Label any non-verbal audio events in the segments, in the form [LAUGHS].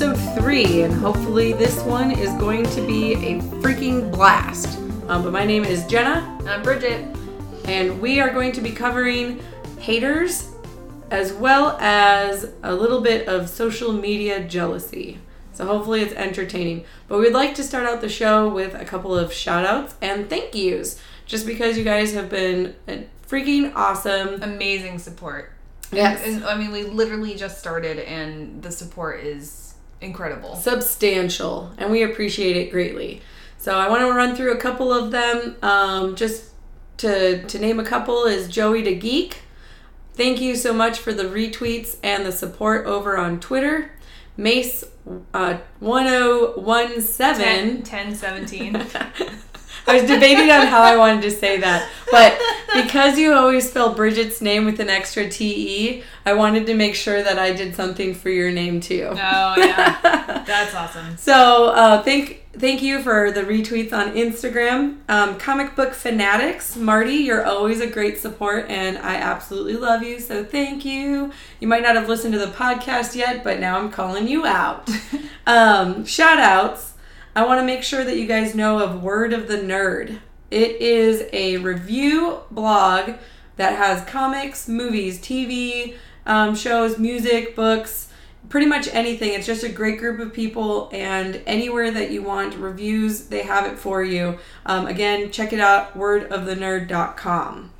episode three, and hopefully, this one is going to be a freaking blast. Um, but my name is Jenna, I'm Bridget. and we are going to be covering haters as well as a little bit of social media jealousy. So, hopefully, it's entertaining. But we'd like to start out the show with a couple of shout outs and thank yous, just because you guys have been freaking awesome. Amazing support. Yes. And, I mean, we literally just started, and the support is incredible. substantial, and we appreciate it greatly. So I want to run through a couple of them. Um, just to to name a couple is Joey to Geek. Thank you so much for the retweets and the support over on Twitter. Mace uh, 1017. 10, 10 17. [LAUGHS] I was debating on how I wanted to say that, but because you always spell Bridget's name with an extra TE, I wanted to make sure that I did something for your name too. oh, yeah. [LAUGHS] That's awesome. So uh, thank thank you for the retweets on Instagram. Um, comic book fanatics, Marty, you're always a great support, and I absolutely love you. So thank you. You might not have listened to the podcast yet, but now I'm calling you out. [LAUGHS] um, shout outs. I want to make sure that you guys know of Word of the Nerd. It is a review blog that has comics, movies, TV um, shows, music, books, pretty much anything. It's just a great group of people, and anywhere that you want reviews, they have it for you. Um, again, check it out wordofthenerd.com.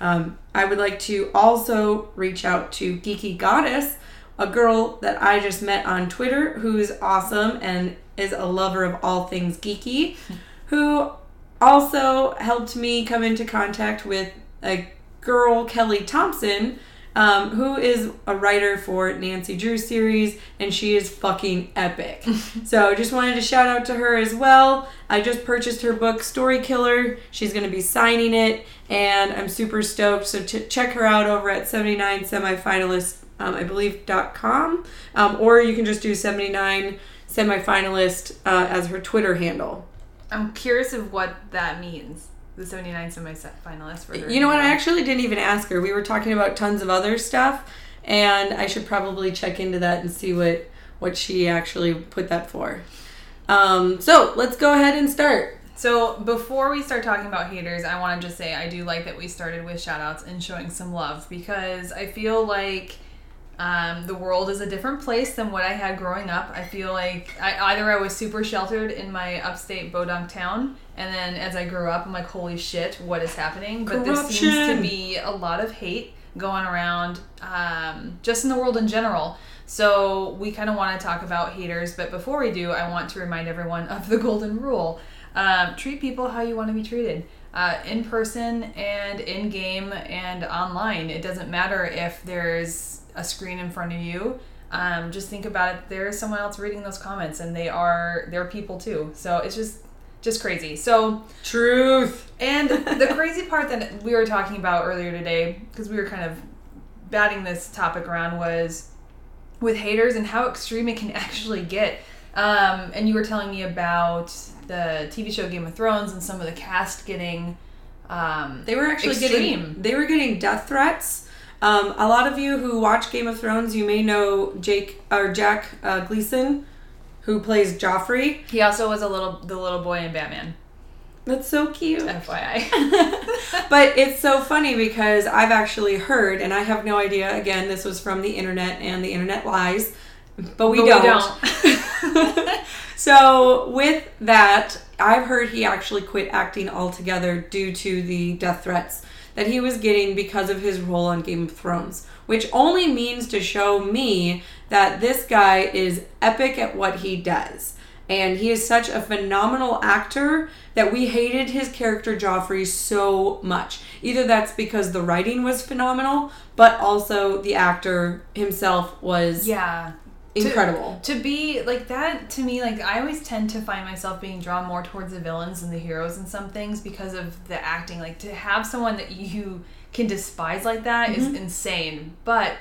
Um, I would like to also reach out to Geeky Goddess, a girl that I just met on Twitter who is awesome and is a lover of all things geeky, who also helped me come into contact with a girl, Kelly Thompson, um, who is a writer for Nancy Drew series, and she is fucking epic. [LAUGHS] so just wanted to shout out to her as well. I just purchased her book, Story Killer. She's going to be signing it, and I'm super stoked. So ch- check her out over at 79 semifinalist, um, I believe, dot com, um, or you can just do 79 semifinalist uh, as her Twitter handle. I'm curious of what that means. The 79 semi finalists for her. You know what? I actually didn't even ask her. We were talking about tons of other stuff, and I should probably check into that and see what what she actually put that for. Um, so let's go ahead and start. So before we start talking about haters, I want to just say I do like that we started with shout outs and showing some love because I feel like um, the world is a different place than what I had growing up. I feel like I, either I was super sheltered in my upstate Bodunk town, and then as I grew up, I'm like, holy shit, what is happening? But there seems to be a lot of hate going around um, just in the world in general. So we kind of want to talk about haters, but before we do, I want to remind everyone of the golden rule: um, treat people how you want to be treated. Uh, in person and in game and online. It doesn't matter if there's a screen in front of you. Um, just think about it. There is someone else reading those comments, and they are they're people too. So it's just just crazy. So Truth. and [LAUGHS] the crazy part that we were talking about earlier today, because we were kind of batting this topic around, was with haters and how extreme it can [LAUGHS] actually get. Um, and you were telling me about the TV show Game of Thrones and some of the cast getting. Um, They were actually Extreme. getting they were getting death threats. Um, a lot of you who watch Game of Thrones, you may know Jake or Jack uh, Gleeson, who plays Joffrey. he also was a little the little boy in Batman. That's so cute. FYI. [LAUGHS] [LAUGHS] but it's so funny because I've actually heard, and I have no idea. Again, this was from the internet, and the internet lies, but we But we don't. [LAUGHS] so with that, I've heard he actually quit acting altogether due to the death threats that he was getting because of his role on Game of Thrones, which only means to show me that this guy is epic at what he does. And he is such a phenomenal actor that we hated his character Joffrey so much. Either that's because the writing was phenomenal, but also the actor himself was yeah. Incredible. To be like that to me, like I always tend to find myself being drawn more towards the villains than the heroes in some things because of the acting. Like to have someone that you can despise like that is Mm-hmm. insane. But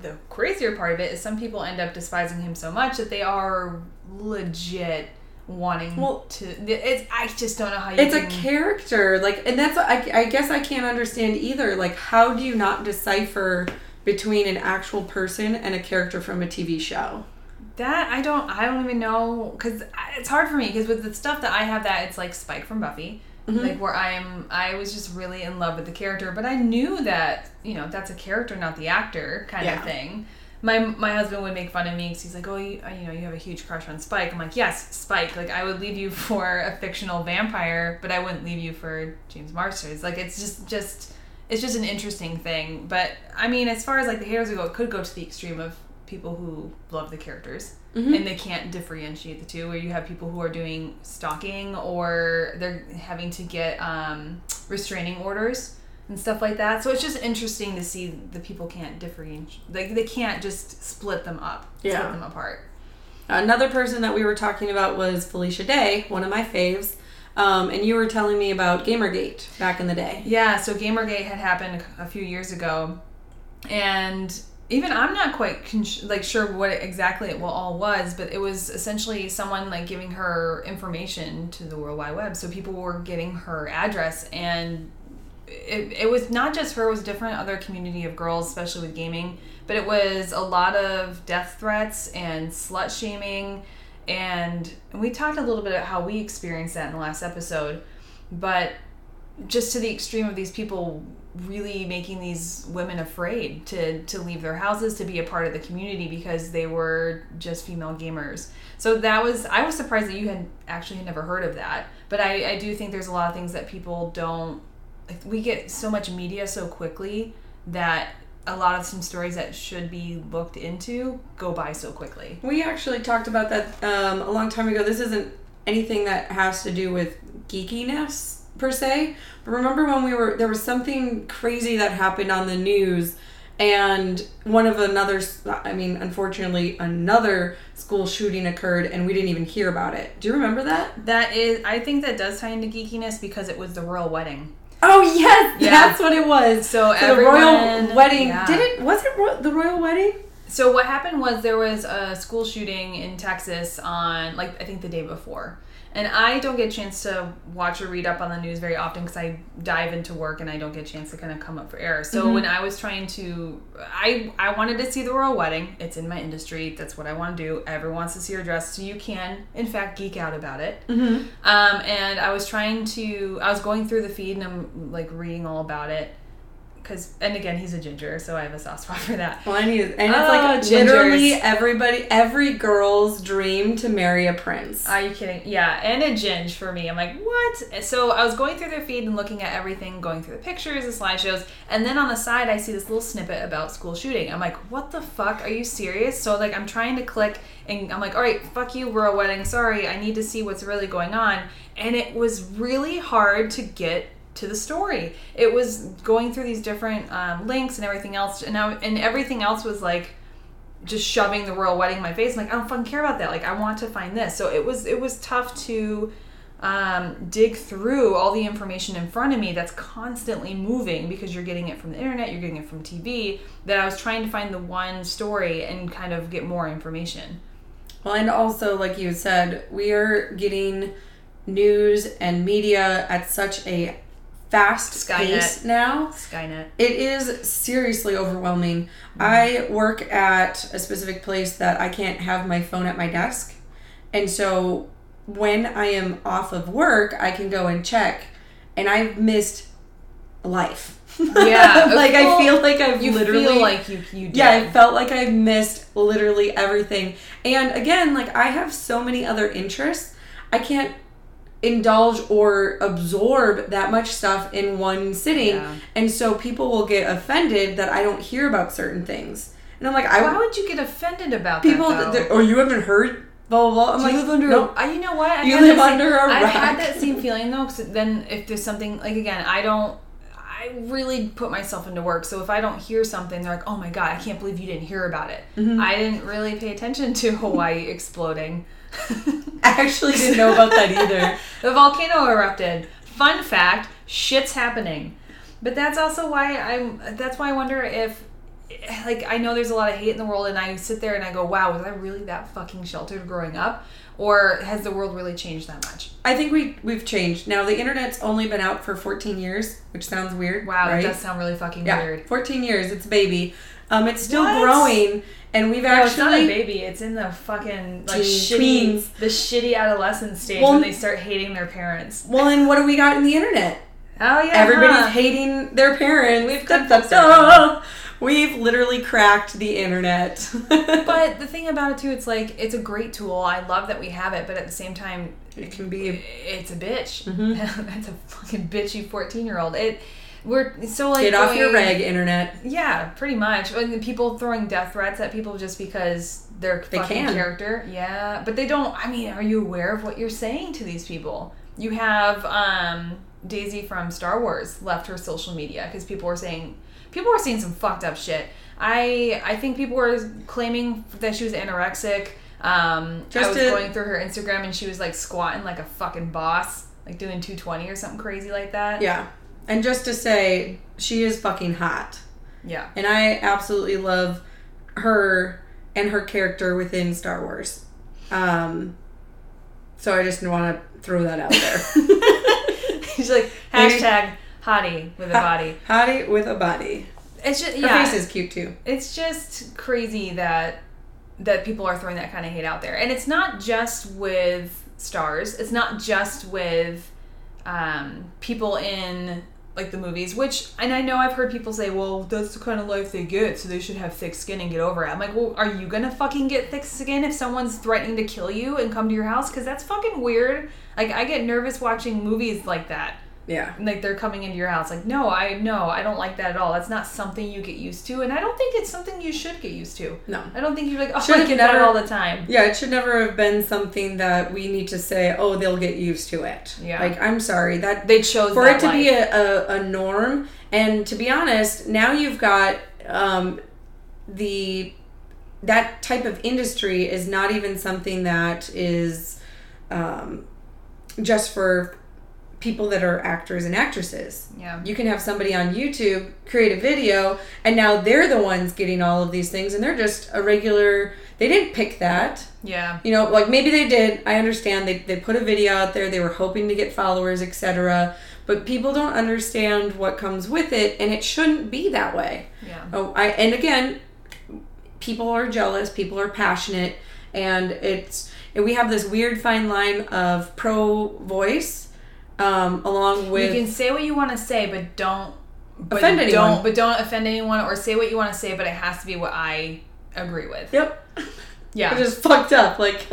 the crazier part of it is some people end up despising him so much that they are legit wanting Well- to. It's I just don't know how you. it's a character like and that's I, I guess i can't understand either like how do you not decipher between an actual person and a character from a TV show? That I don't I don't even know because it's hard for me because with the stuff that I have that it's like Spike from Buffy. Mm-hmm. Like where I'm, I was just really in love with the character, but I knew that you know that's a character, not the actor, kind Yeah. of thing. My my husband would make fun of me because he's like, oh, you, you know, you have a huge crush on Spike. I'm like, yes, Spike. Like I would leave you [LAUGHS] for a fictional vampire, but I wouldn't leave you for James Marsters. Like it's just just it's just an interesting thing. But I mean, as far as like the haters go, it could go to the extreme of people who love the characters and they can't differentiate the two where you have people who are doing stalking or they're having to get um, restraining orders and stuff like that so it's just interesting to see the people can't differentiate like they can't just split them up Yeah. split them apart Another person that we were talking about was Felicia Day, one of my faves. Um, and you were telling me about Gamergate back in the day. Yeah, so Gamergate had happened a few years ago, and even I'm not quite con- like sure what exactly it all was, but it was essentially someone like giving her information to the World Wide Web. So people were getting her address, and it, it was not just her; it was different other community of girls, especially with gaming. But it was a lot of death threats and slut shaming, and we talked a little bit about how we experienced that in the last episode, but just to the extreme of these people really making these women afraid to to leave their houses to be a part of the community because they were just female gamers. So that was i was surprised that you had actually had never heard of that but i i do think there's a lot of things that people don't we get so much media so quickly that a lot of some stories that should be looked into go by so quickly We actually talked about that um, a long time ago. This isn't anything that has to do with geekiness per se, but remember when we were there was something crazy that happened on the news, and one of another, I mean, unfortunately, another school shooting occurred, and we didn't even hear about it. Do you remember that? that is i think that does tie into geekiness because it was the royal wedding Oh yes, Yeah. that's what it was. So the royal wedding. yeah. Did it? Was it ro- the royal wedding? So what happened was there was a school shooting in Texas on like I think the day before. And I don't get a chance to watch or read up on the news very often because I dive into work and I don't get a chance to kind of come up for air. So when I was trying to, I I wanted to see the royal wedding. It's in my industry. That's what I want to do. Everyone wants to see your dress, so you can in fact geek out about it. Um, and I was trying to, I was going through the feed and I'm like reading all about it. Cause, and again, he's a ginger, so I have a soft spot for that. Well, I need, and it's Oh, like gingers. literally everybody, every girl's dream to marry a prince. Are you kidding? Yeah, and a ginge for me. I'm like, what? So I was going through their feed and looking at everything, going through the pictures, the slideshows, and then on the side I see this little snippet about school shooting. I'm like, what the fuck? Are you serious? So like I'm trying to click and I'm like, all right, fuck you, we're a wedding. Sorry, I need to see what's really going on. And it was really hard to get to the story. It was going through these different um, links and everything else, and I, and everything else was like just shoving the royal wedding in my face. I'm like, I don't fucking care about that. Like, I want to find this. So it was it was tough to um, dig through all the information in front of me that's constantly moving because you're getting it from the internet, you're getting it from TV. That I was trying to find the one story and kind of get more information. Well, and also, like you said, we are getting news and media at such a fast Skynet. pace now. Skynet. It is seriously overwhelming. I work at a specific place that I can't have my phone at my desk. And so when I am off of work, I can go and check, and I've missed life. Yeah, [LAUGHS] like I feel like I've You literally feel like you you did. yeah, I felt like I missed literally everything. And again, like I have so many other interests. I can't indulge or absorb that much stuff in one sitting. Yeah. And so people will get offended that I don't hear about certain things. And I'm like, I Why would you get offended about people that? that, or you haven't heard blah blah blah. I'm Do like, you live under no. a, you know what? I've You live under same, a I've had that same feeling though, because then if there's something like again, I don't. I really put myself into work, so if I don't hear something, they're like, "Oh my god, I can't believe you didn't hear about it." Mm-hmm. I didn't really pay attention to [LAUGHS] Hawaii exploding. [LAUGHS] I actually didn't know about that either. the volcano erupted. Fun fact: shit's happening. But that's also why I'm. That's why I wonder if, like, I know there's a lot of hate in the world, and I sit there and I go, "Wow, was I really that fucking sheltered growing up?" Or has the world really changed that much? I think we we've changed. Now the internet's only been out for 14 years, which sounds weird. Wow, right? that does sound really fucking Yeah, weird. 14 years. It's a baby. Um, it's still What? growing, and we've No, it's not a baby. It's in the fucking like shitty, the shitty adolescent stage Well, when they start hating their parents. well, and what do we got in the internet? Oh yeah, Everybody's huh. hating their parents. We've Da, da, da. We've literally cracked the internet. [LAUGHS] But the thing about it too, it's like it's a great tool. I love that we have it, but at the same time, it can be. it's a bitch. Mhm. [LAUGHS] That's a fucking bitchy fourteen year old. It we're so like Get off your going- rag, internet. Yeah, pretty much. And people throwing death threats at people just because they're They fucking can. character. Yeah, but they don't. I mean, are you aware of what you're saying to these people? You have um, Daisy from Star Wars left her social media because people were saying people were saying some fucked up shit. I I think people were claiming that she was anorexic. Um, Just I was to- going through her Instagram and she was like squatting like a fucking boss, like doing 220 or something crazy like that. Yeah. And just to say, she is fucking hot. Yeah. And I absolutely love her and her character within Star Wars. Um, so I just want to throw that out there. [LAUGHS] She's like hashtag hottie with a body. Hottie with a body. It's just Her yeah. face is cute too. it's just crazy that that people are throwing that kind of hate out there, and it's not just with stars. It's not just with um, people in like the movies. Which and I know I've heard people say, "Well, that's the kind of life they get, so they should have thick skin and get over it." I'm like, "Well, are you gonna fucking get thick skin if someone's threatening to kill you and come to your house? Because that's fucking weird." Like I get nervous watching movies like that Yeah. like they're coming into your house like no i no i don't like that at all that's not something you get used to and i don't think it's something you should get used to No. i don't think you're like oh Should i get that never- all the time Yeah, it should never have been something that we need to say, oh, they'll get used to it. Yeah. Like, I'm sorry. That they chose for it to be a, a, a norm and to be honest now you've got um, the that type of industry is not even something that is um, just for people that are actors and actresses. Yeah. You can have somebody on youtube create a video and now they're the ones getting all of these things and they're just a regular they didn't pick that. Yeah. You know like maybe they did. I understand they, they put a video out there they were hoping to get followers etc but people don't understand what comes with it and it shouldn't be that way. Yeah. Oh i and again people are jealous people are passionate and it's and we have this weird fine line of pro voice um, along with you can say what you want to say but don't but Offend anyone. don't but don't offend anyone or say what you want to say but it has to be what i agree with yep [LAUGHS] yeah it is fucked up like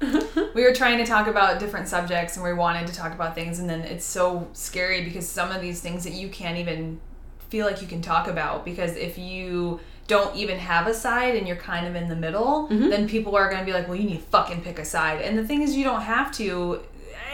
[LAUGHS] we were trying to talk about different subjects and we wanted to talk about things and then it's so scary because some of these things that you can't even feel like you can talk about because if you don't even have a side and you're kind of in the middle Mm-hmm. then people are going to be like well you need to fucking pick a side and the thing is you don't have to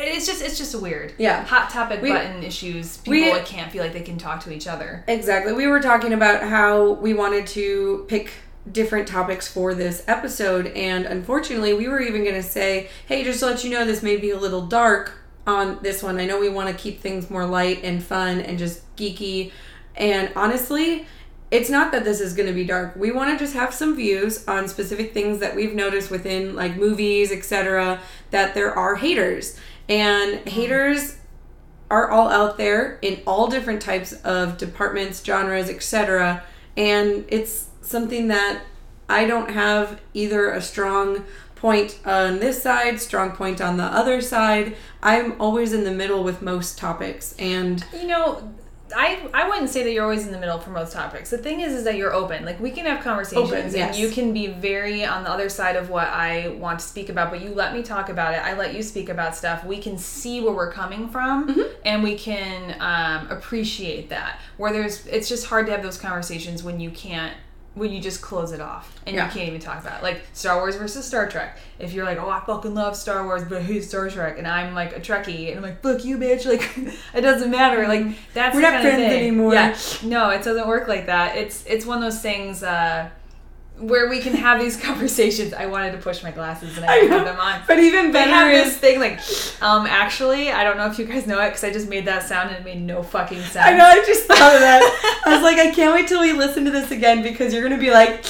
it's just it's just weird Yeah. hot topic We- button issues people we- can't feel like they can talk to each other Exactly. We were talking about how we wanted to pick different topics for this episode, and unfortunately, we were even going to say, hey, just to let you know, this may be a little dark on this one. I know we want to keep things more light and fun and just geeky. And honestly, it's not that this is going to be dark. We want to just have some views on specific things that we've noticed within like movies, etc., that there are haters. And mm-hmm. haters are all out there in all different types of departments, genres, etc. And it's something that I don't have either a strong point on this side, strong point on the other side. I'm always in the middle with most topics. And you know I, I wouldn't say that you're always in the middle for most topics. The thing is, is that you're open. Like we can have conversations, Open, and you can be very on the other side of what I want to speak about. But you let me talk about it. I let you speak about stuff. We can see where we're coming from, Mm-hmm. and we can um, appreciate that. Where there's, it's just hard to have those conversations when you can't. When you just close it off and Yeah. you can't even talk about it. Like Star Wars versus Star Trek. If you're like, oh, I fucking love Star Wars, but who's Star Trek, and I'm like a Trekkie, and I'm like, fuck you, bitch. [LAUGHS] Like, it doesn't matter. Like, that's We're the not friends thing. anymore. Yeah, no, it doesn't work like that. It's it's one of those things uh, where we can have these [LAUGHS] conversations. I wanted to push my glasses and I, I have them on. but even They better have is this thing like, um, actually, I don't know if you guys know it because I just made that sound and it made no fucking sense. I know, I just thought of that. [LAUGHS] I was like, I can't wait till we listen to this again because you're gonna be like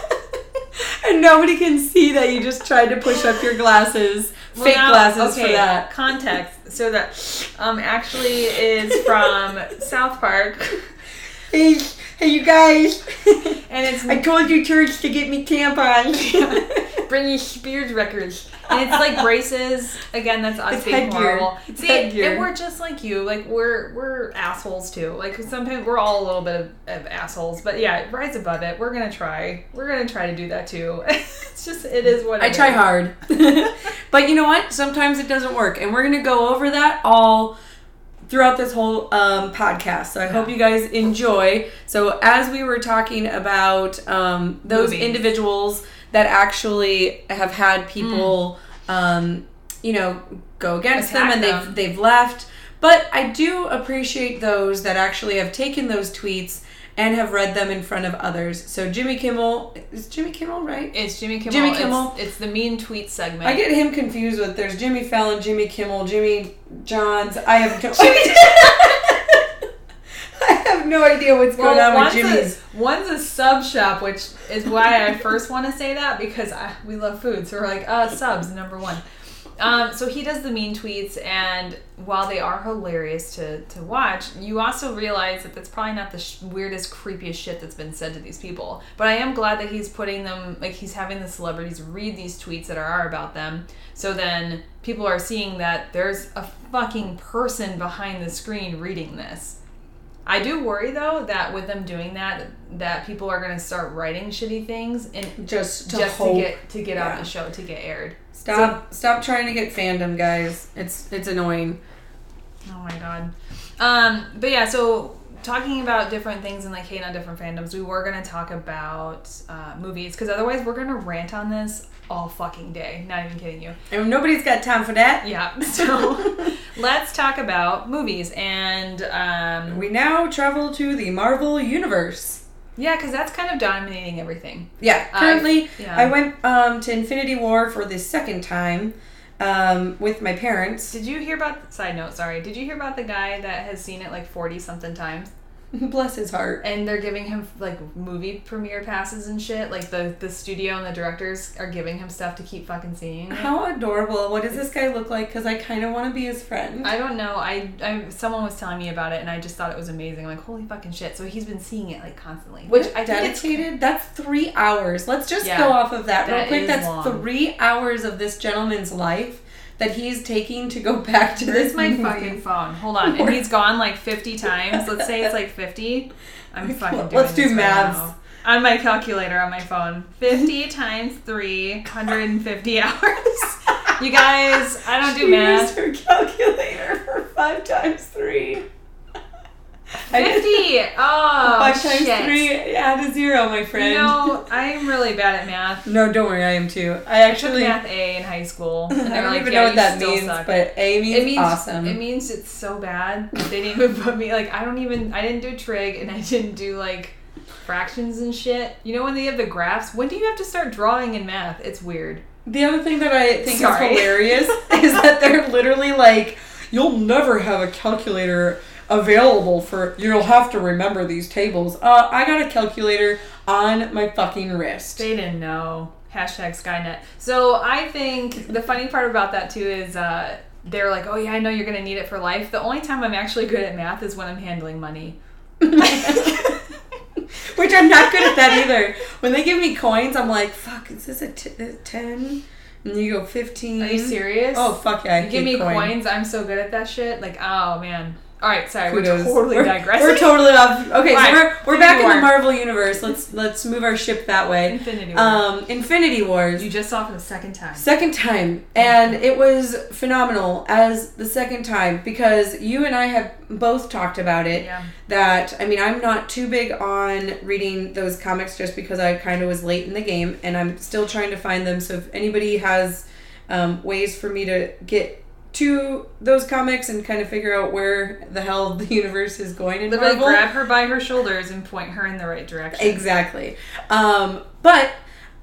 [LAUGHS] and nobody can see that you just tried to push up your glasses. Well, fake now- glasses for that. Context. So that um, actually is from South Park. Hey, Hey, you guys. [LAUGHS] And it's I told you, church, to get me tampons. [LAUGHS] Britney Spears records. And it's like braces. Again, that's us It's being headgear. horrible. It's See, headgear. and we're just like you. Like we're we're assholes too. Like sometimes we're all a little bit of, of assholes. But yeah, rise above it. We're gonna try. We're gonna try to do that too. [LAUGHS] it's just it is what I it try hard. but you know what? Sometimes it doesn't work. And we're going to go over that all throughout this whole um, podcast. So I hope you guys enjoy. So, as we were talking about um, those Movies. individuals that actually have had people, um, you know, go against them and them. they've, they've left. But I do appreciate those that actually have taken those tweets and have read them in front of others. So Jimmy Kimmel is Jimmy Kimmel right? It's Jimmy Kimmel. Jimmy It's- Kimmel. It's, the mean tweet segment. I get him confused with there's Jimmy Fallon, Jimmy Kimmel, Jimmy Johns. I have no [LAUGHS] I have no idea what's going on with Jimmy's. A, one's a sub shop, which is why I first want to say that because I, we love food. So we're like, uh, subs number one. Um, so he does the mean tweets, and while they are hilarious to, to watch, you also realize that that's probably not the sh- weirdest, creepiest shit that's been said to these people. But I am glad that he's putting them, like, he's having the celebrities read these tweets that are about them. So then people are seeing that there's a fucking person behind the screen reading this. I do worry though that with them doing that, that people are gonna start writing shitty things and Just to just hope. to get to get Yeah. out the show to get aired. Stop stop trying to get fandom, guys. It's it's annoying. Oh my god. Um, but yeah, so talking about different things and like hating on different fandoms, we were gonna talk about uh, movies because otherwise we're gonna rant on this all fucking day. Not even kidding you. And nobody's got time for that. Yeah. [LAUGHS] So let's talk about movies and um, We now travel to the Marvel universe. yeah, because that's kind of dominating everything. Yeah, I- currently yeah. I went um, to Infinity War for the second time um, with my parents. Did you hear about? Side note, sorry. Did you hear about the guy that has seen it like forty something times, [LAUGHS] Bless his heart. and they're giving him like movie premiere passes and shit? Like the the studio and the directors are giving him stuff to keep fucking seeing. How adorable. What does this guy look like? Because I kind of want to be his friend. I don't know. I, I someone was telling me about it, and I just thought it was amazing. I'm like holy fucking shit! So he's been seeing it like constantly, which I dedicated. That's three hours. Let's just Yeah. go off of that, real quick. That's long. three hours of this gentleman's life that he's taking to go [LAUGHS] back to Where's this my fucking phone? Hold on. And he's gone like 50 times. Let's say it's like 50. I'm fucking doing Let's do this maths. Right now. on my calculator on my phone. 50 times 3, 150 [LAUGHS] hours. You guys, I don't do she math. Used her calculator for 5 times 3. 50! [LAUGHS] Oh, five times shit. three. Add a zero, my friend. You know, I'm really bad at math. no, don't worry. I am too. I I took actually. math A in high school. [LAUGHS] And I don't like, even yeah, know what that means, suck. but A means, it means awesome. It means it's so bad. They didn't even put me like I don't even I didn't do trig and I didn't do like fractions and shit. You know when they have the graphs? When do you have to start drawing in math? It's weird. The other thing that I think Sorry. is hilarious [LAUGHS] is that they're literally like, you'll never have a calculator available for, you'll have to remember these tables. Uh, I got a calculator on my fucking wrist. They didn't know. Hashtag Skynet. So I think the funny part about that too is uh, they're like, oh yeah, I know you're gonna need it for life. The only time I'm actually good at math is when I'm handling money. [LAUGHS] Which I'm not good at that either. When they give me coins, I'm like, fuck, is this a, t- a 10? And you go 15. Are you serious? Oh, fuck yeah. I You give me coin. coins. I'm so good at that shit. Like, oh man. All right, sorry, Kudos. we're totally we're, digressing. We're totally off. Okay, Right. so we're, we're Infinity back in the Marvel universe. Let's let's move our ship that way. Infinity War. Um, Infinity Wars. you just saw for the second time. Second time, and it was phenomenal as the second time because you and I have both talked about it. Yeah. That I mean, I'm not too big on reading those comics just because I kind of was late in the game, and I'm still trying to find them. So if anybody has um, ways for me to get to those comics and kind of figure out where the hell the [LAUGHS] universe is going in Literally Marvel, grab her by her shoulders and point her in the right direction. Exactly. Um, but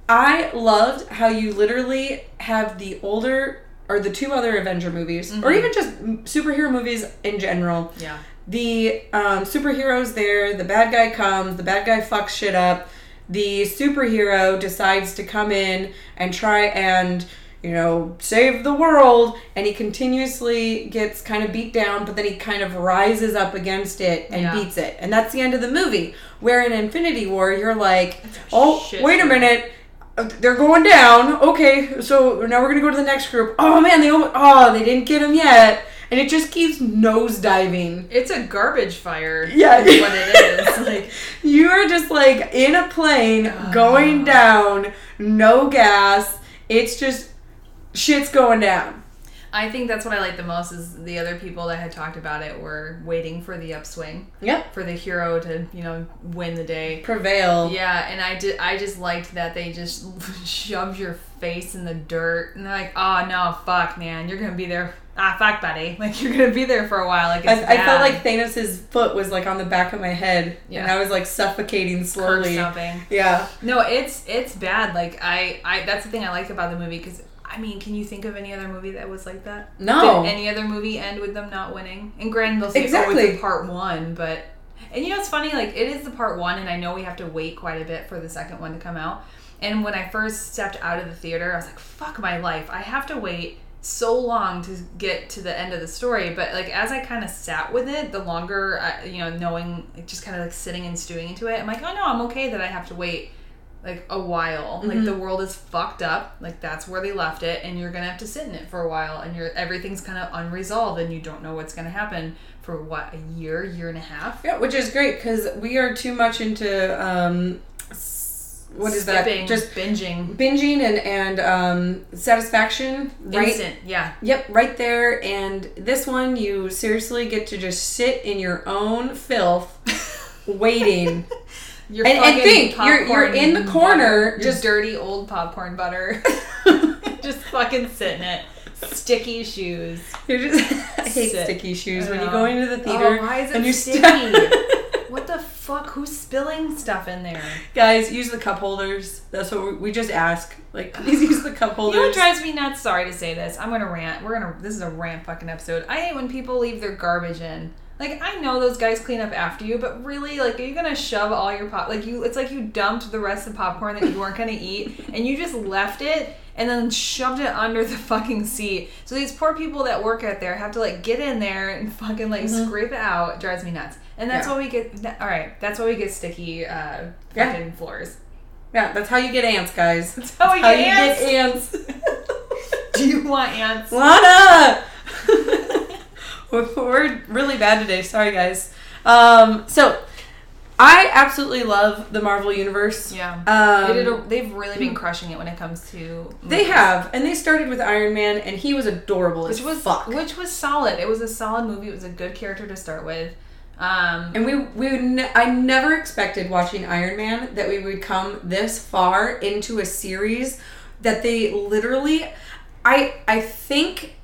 I loved how you literally have the older or the two other Avenger movies, or Mhm. even just superhero movies in general. Yeah. The um, superheroes there, the bad guy comes, the bad guy fucks shit up. The superhero decides to come in and try and you know, save the world. And he continuously gets kind of beat down, but then he kind of rises up against it and Yeah. beats it. And that's the end of the movie. Where in Infinity War, you're like, oh, shit wait a minute. Uh, They're going down. Okay, so now we're gonna go to the next group. Oh man, they oh they didn't get him yet, and it just keeps nose diving. It's a garbage fire. Yeah. is what it is. [LAUGHS] Like You are just like in a plane Ah. going down, no gas. It's just shit's going down. I think that's what I like the most is the other people that had talked about it were waiting for the upswing Yep. for the hero to you know win the day. Prevail. Yeah, and I did. I just liked that they just [LAUGHS] shoved your face in the dirt, and they're like, "Oh no, fuck, man, you're gonna be there. Ah, fuck, buddy. [LAUGHS] Like you're gonna be there for a while. Like it's I, I felt like Thanos' foot was like on the back of my head, and Yeah. I was like suffocating slowly. Yeah. No, it's it's bad. Like I, I that's the thing I like about the movie because I mean, can you think of any other movie that was like that? No. Did any other movie end with them not winning? And granted, they'll say, Exactly. "Oh, it's part one," but and you know it's funny. Like it is the part one, and I know we have to wait quite a bit for the second one to come out. And when I first stepped out of the theater, I was like, "Fuck my life! I have to wait." so long to get to the end of the story but like as i kind of sat with it the longer I, you know knowing like, just kind of like sitting and stewing into it i'm like oh no i'm okay that i have to wait like a while like the world is fucked up like that's where they left it and you're gonna have to sit in it for a while and you're everything's kind of unresolved and you don't know what's gonna happen for what a year year and a half Yeah, which is great because we are too much into um, what is Skipping, that? Just binging binging and and um, satisfaction, right? instant yeah Yep, right there. And this one, you seriously get to just sit in your own filth, [LAUGHS] waiting. You're And- and think, you're- you're in the corner, butter, just- dirty old popcorn butter, [LAUGHS] [LAUGHS] just fucking sitting it, sticky shoes. You're just, [LAUGHS] I hate Sit. sticky shoes when you go into the oh, theater Oh, why is it and you sticky? st- what the fuck? Who's spilling stuff in there? Guys, use the cup holders. That's what we, we just ask. Like, please use the cup holders. You know what drives me nuts? Sorry to say this. I'm gonna rant. We're gonna. This is a rant fucking episode. I hate when people leave their garbage in. Like I know those guys clean up after you, but really, like, are you gonna shove all your pop? Like you, it's like you dumped the rest of popcorn that you weren't gonna eat, and you just left it and then shoved it under the fucking seat. So these poor people that work out there have to like get in there and fucking like scrape it out. It drives me nuts. And that's Yeah. why we get. that- All right, that's why we get sticky uh, Yeah. fucking floors. yeah, that's how you get ants, guys. That's how we how get you ants. get ants. [LAUGHS] Do you want ants? Lana! [LAUGHS] [LAUGHS] we're, we're really bad today. Sorry, guys. Um, so, I absolutely love the Marvel Universe. Yeah. Um, They did a, they've really been crushing it when it comes to they have, and they started with Iron Man, and he was adorable which as was fuck. which was solid. It was a solid movie. It was a good character to start with. Um, And we we would ne- I never expected watching Iron Man that we would come this far into a series that they literally I I think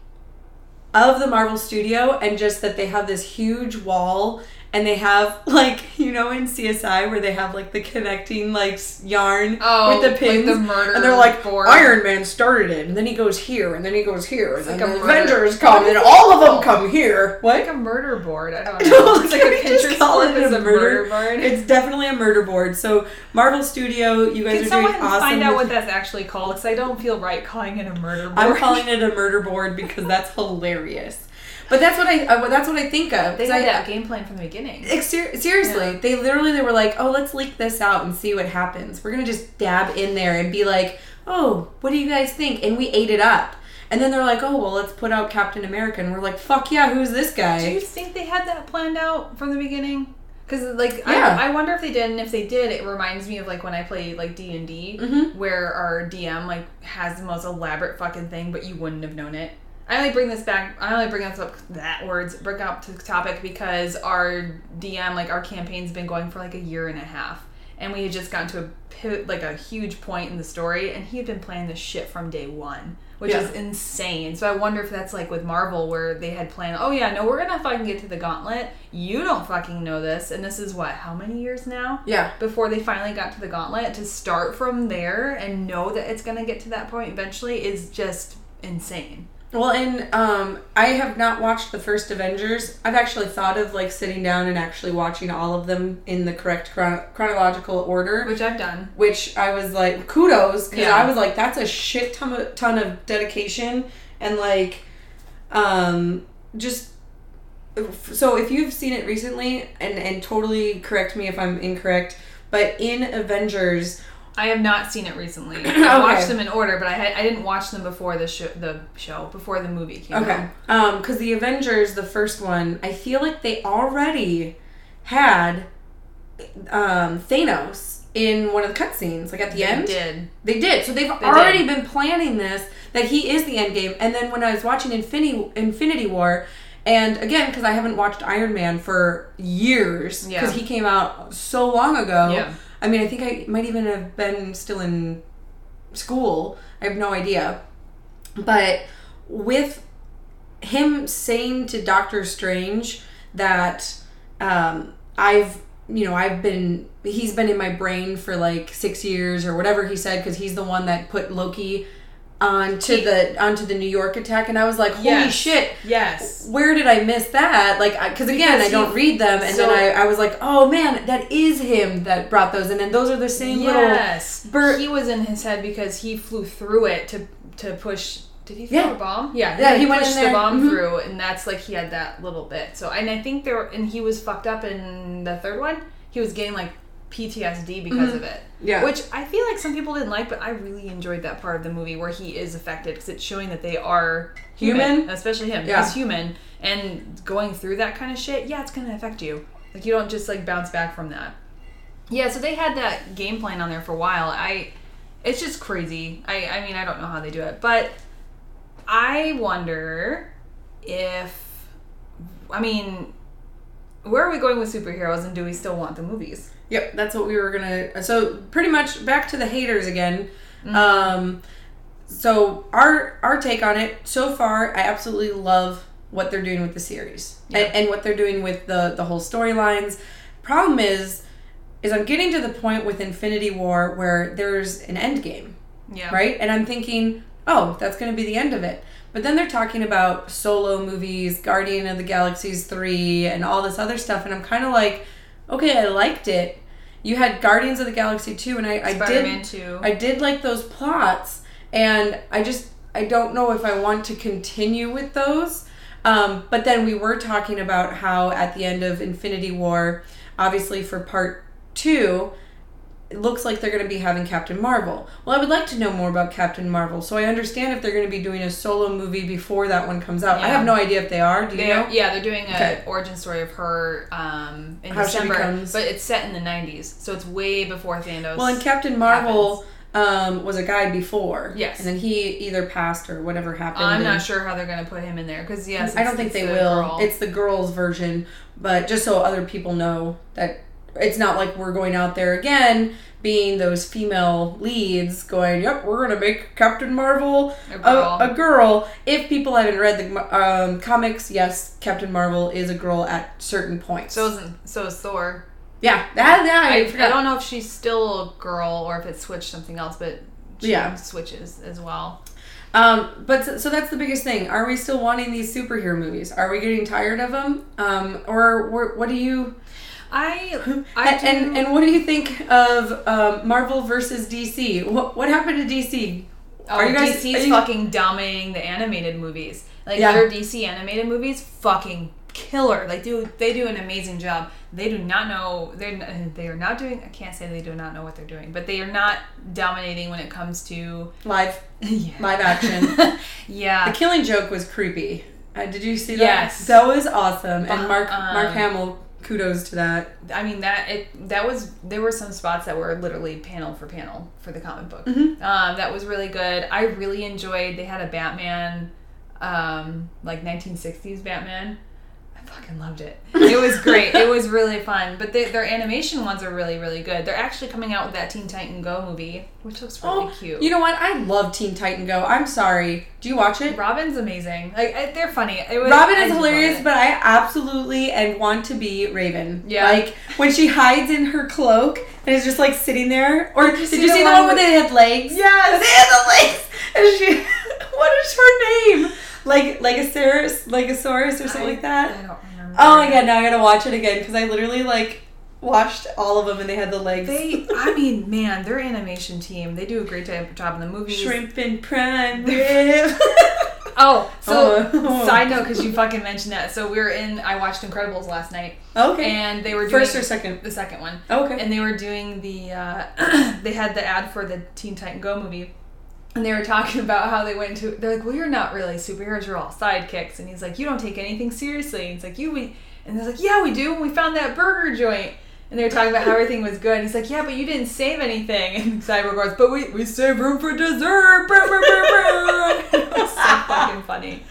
of the Marvel studio and just that they have this huge wall and they have [LAUGHS] like you know in CSI where they have like the connecting like yarn Oh, with the like pins the murder and they're like board. Iron Man started it and then he goes here and then he goes here and like then the Avengers come and all of them come here what like a murder board. I don't no, [LAUGHS] know. It's like a Pinterest call board it is a a murder- murder board. It's definitely a murder board. So Marvel Studio, you guys Can are someone doing awesome. find out what that's actually called? Because I don't feel right calling it a murder board. I'm calling it a [LAUGHS] murder board because that's hilarious. But that's what I uh, that's what I think of. They had I- that game plan from the beginning. Ex- seriously, Yeah. they literally they were like, "Oh, let's leak this out and see what happens. We're gonna just dab in there and be like, oh, what do you guys think?" And we ate it up. And then they're like, "Oh, well, let's put out Captain America." And we're like, "Fuck yeah, who's this guy?" Do you think they had that planned out from the beginning? Because like Yeah. I, I wonder if they did, and if they did, it reminds me of like when I played like D and D, Mhm. where our DM like has the most elaborate fucking thing, but you wouldn't have known it. I only bring this back. I only bring this up that words bring up to the topic because our DM like our campaign's been going for like a year and a half, and we had just gotten to a pivot, like a huge point in the story, and he had been playing this shit from day one, which Yeah. is insane. So I wonder if that's like with Marvel, where they had planned, oh yeah, no, we're gonna fucking get to the Gauntlet. You don't fucking know this, and this is what how many years now? yeah. Before they finally got to the Gauntlet, to start from there and know that it's gonna get to that point eventually is just insane. Well, and um, I have not watched the first Avengers. I've actually thought of like sitting down and actually watching all of them in the correct chron- chronological order. Which I've done. Which I was like, kudos, because Yeah. I was like, that's a shit ton of, ton of dedication and like, um, just. So if you've seen it recently, and and totally correct me if I'm incorrect, but in Avengers, I have not seen it recently. [CLEARS THROAT] I Okay. watched them in order, but I had, I didn't watch them before the show, the show before the movie came Okay. out. Um, because the Avengers, the first one, I feel like they already had um Thanos in one of the cutscenes, like at the end. They end. did. They did. So they've They already did. been planning this that he is the end game. And then when I was watching Infinity Infinity War, and again because I haven't watched Iron Man for years Yeah. because he came out so long ago. Yeah. I mean, I think I might even have been still in school. I have no idea. But with him saying to Doctor Strange that um, I've, you know, I've been, he's been in my brain for like six years or whatever he said because he's the one that put Loki onto the onto the New York attack, and I was like, holy Yes. shit, Yes. where did I miss that? Like, because again, I don't read them, and so- then I, I was like, oh man, that is him that brought those and then those are the same Yes. bur- he was in his head because he flew through it to to push. Did he throw Yeah. a bomb? Yeah. Yeah, he went pushed the bomb Mhm. through, and that's like he had that little bit. So, and I think there, and he was fucked up in the third one. He was getting like PTSD because of it. Mm-hmm. Yeah. Which I feel like some people didn't like, but I really enjoyed that part of the movie where he is affected because it's showing that they are human, Human? especially him. Yeah. He's human, and going through that kind of shit, yeah, it's gonna affect you. Like you don't just like bounce back from that. Yeah, so they had that game plan on there for a while. I, it's just crazy. I, I mean, I don't know how they do it, but I wonder if, I mean, where are we going with superheroes, and do we still want the movies? Yep, that's what we were gonna. So pretty much back to the haters again. Mm-hmm. Um, so our our take on it so far, I absolutely love what they're doing with the series Yeah. and, and what they're doing with the the whole storylines. Problem is, is I'm getting to the point with Infinity War where there's an end game, Yeah. right? And I'm thinking, oh, that's going to be the end of it. But then they're talking about solo movies, Guardian of the Galaxies 3, and all this other stuff. And I'm kind of like, okay, I liked it. You had Guardians of the Galaxy 2, and I, I Spider-Man did. 2. I did like those plots, and I just I don't know if I want to continue with those. Um, but then we were talking about how at the end of Infinity War, obviously for part two, it looks like they're going to be having Captain Marvel. Well, I would like to know more about Captain Marvel, so I understand if they're going to be doing a solo movie before that one comes out. I have no idea if they are. Do you They know? yeah, they're doing an Okay. origin story of her um, in How December, becomes- but it's set in the '90s, so it's way before Thanos. Well, and Captain Marvel um, was a guy before. Yes. And then he either passed or whatever happened. I'm not sure how they're going to put him in there because yes, I don't think they the will. girl. It's the girls' version, but just so other people know that it's not like we're going out there again being those female leads going, "Yep, we're gonna make Captain Marvel A a, girl. a girl." If people haven't read the um, comics, yes, Captain Marvel is a girl at certain points. so isn't so is Thor. yeah, that yeah, I, I, I don't know if she's still a girl or if it switched something else, but she Yeah. switches as well. Um, but so, so that's the biggest thing. Are we still wanting these superhero movies? Are we getting tired of them? Um, or wh- what do you? I [LAUGHS] I and, do, and and what do you think of um, Marvel versus DC? What what happened to DC? oh, are you guys- DC's you- fucking dominating the animated movies. Like Yeah. their DC animated movies, fucking killer. Like do they do an amazing job. They do not know they're they are not doing. I can't say they do not know what they're doing, but they are not dominating when it comes to Live [LAUGHS] yeah. live action. [LAUGHS] Yeah, the. Killing Joke was creepy. Uh, did you see that? Yes. that was awesome. And Mark Mark um, Hamill, kudos to that. I mean that it that was there were some spots that were literally panel for panel for the comic book. Mhm. Um, that was really good. I really enjoyed. They had a Batman, um, like 1960s Batman. Fucking loved it. It was great. it was really fun. But they, their animation ones are really really good. They're actually coming out with that Teen Titan Go movie, which looks oh, really Oh, cute. you know what? I love Teen Titan Go. I'm sorry. Do you watch it? Robin's amazing. Like I, they're funny. It was, Robin is hilarious, but I absolutely and want to be Raven. Yeah. Like when she hides in her cloak and is just like sitting there. Or did you see, the, one, where with- they had legs? Yes. They had the legs. And she [LAUGHS] what is her name? like like a Ceres, like a Legosaurus or something I- like that. I don't remember. Oh my god, now I gotta watch it again because I literally like watched all of them and they had the legs. They, I mean, man, their animation team, they do a great job job in the movies. Shrimp and prime rib. [LAUGHS] Oh, so Oh. side note, because you fucking mentioned that. So we were in, I watched Incredibles last night, okay. and they were doing First or second? the second one, Okay. and they were doing the, uh, [CLEARS THROAT] they had the ad for the Teen Titan Go movie. And they were talking [LAUGHS] about how they went to. They're like, "Well, you're not really superheroes. You're all sidekicks." And he's like, "You don't take anything seriously." And he's like, "You we," and they're like, "Yeah, we do. We found that burger joint." And they were talking about how everything was good. And he's like, "Yeah, but you didn't save anything." [LAUGHS] And Cyborg goes, "But we we saved room for dessert." [LAUGHS] Brr, brr, brr, brr. it was so fucking funny.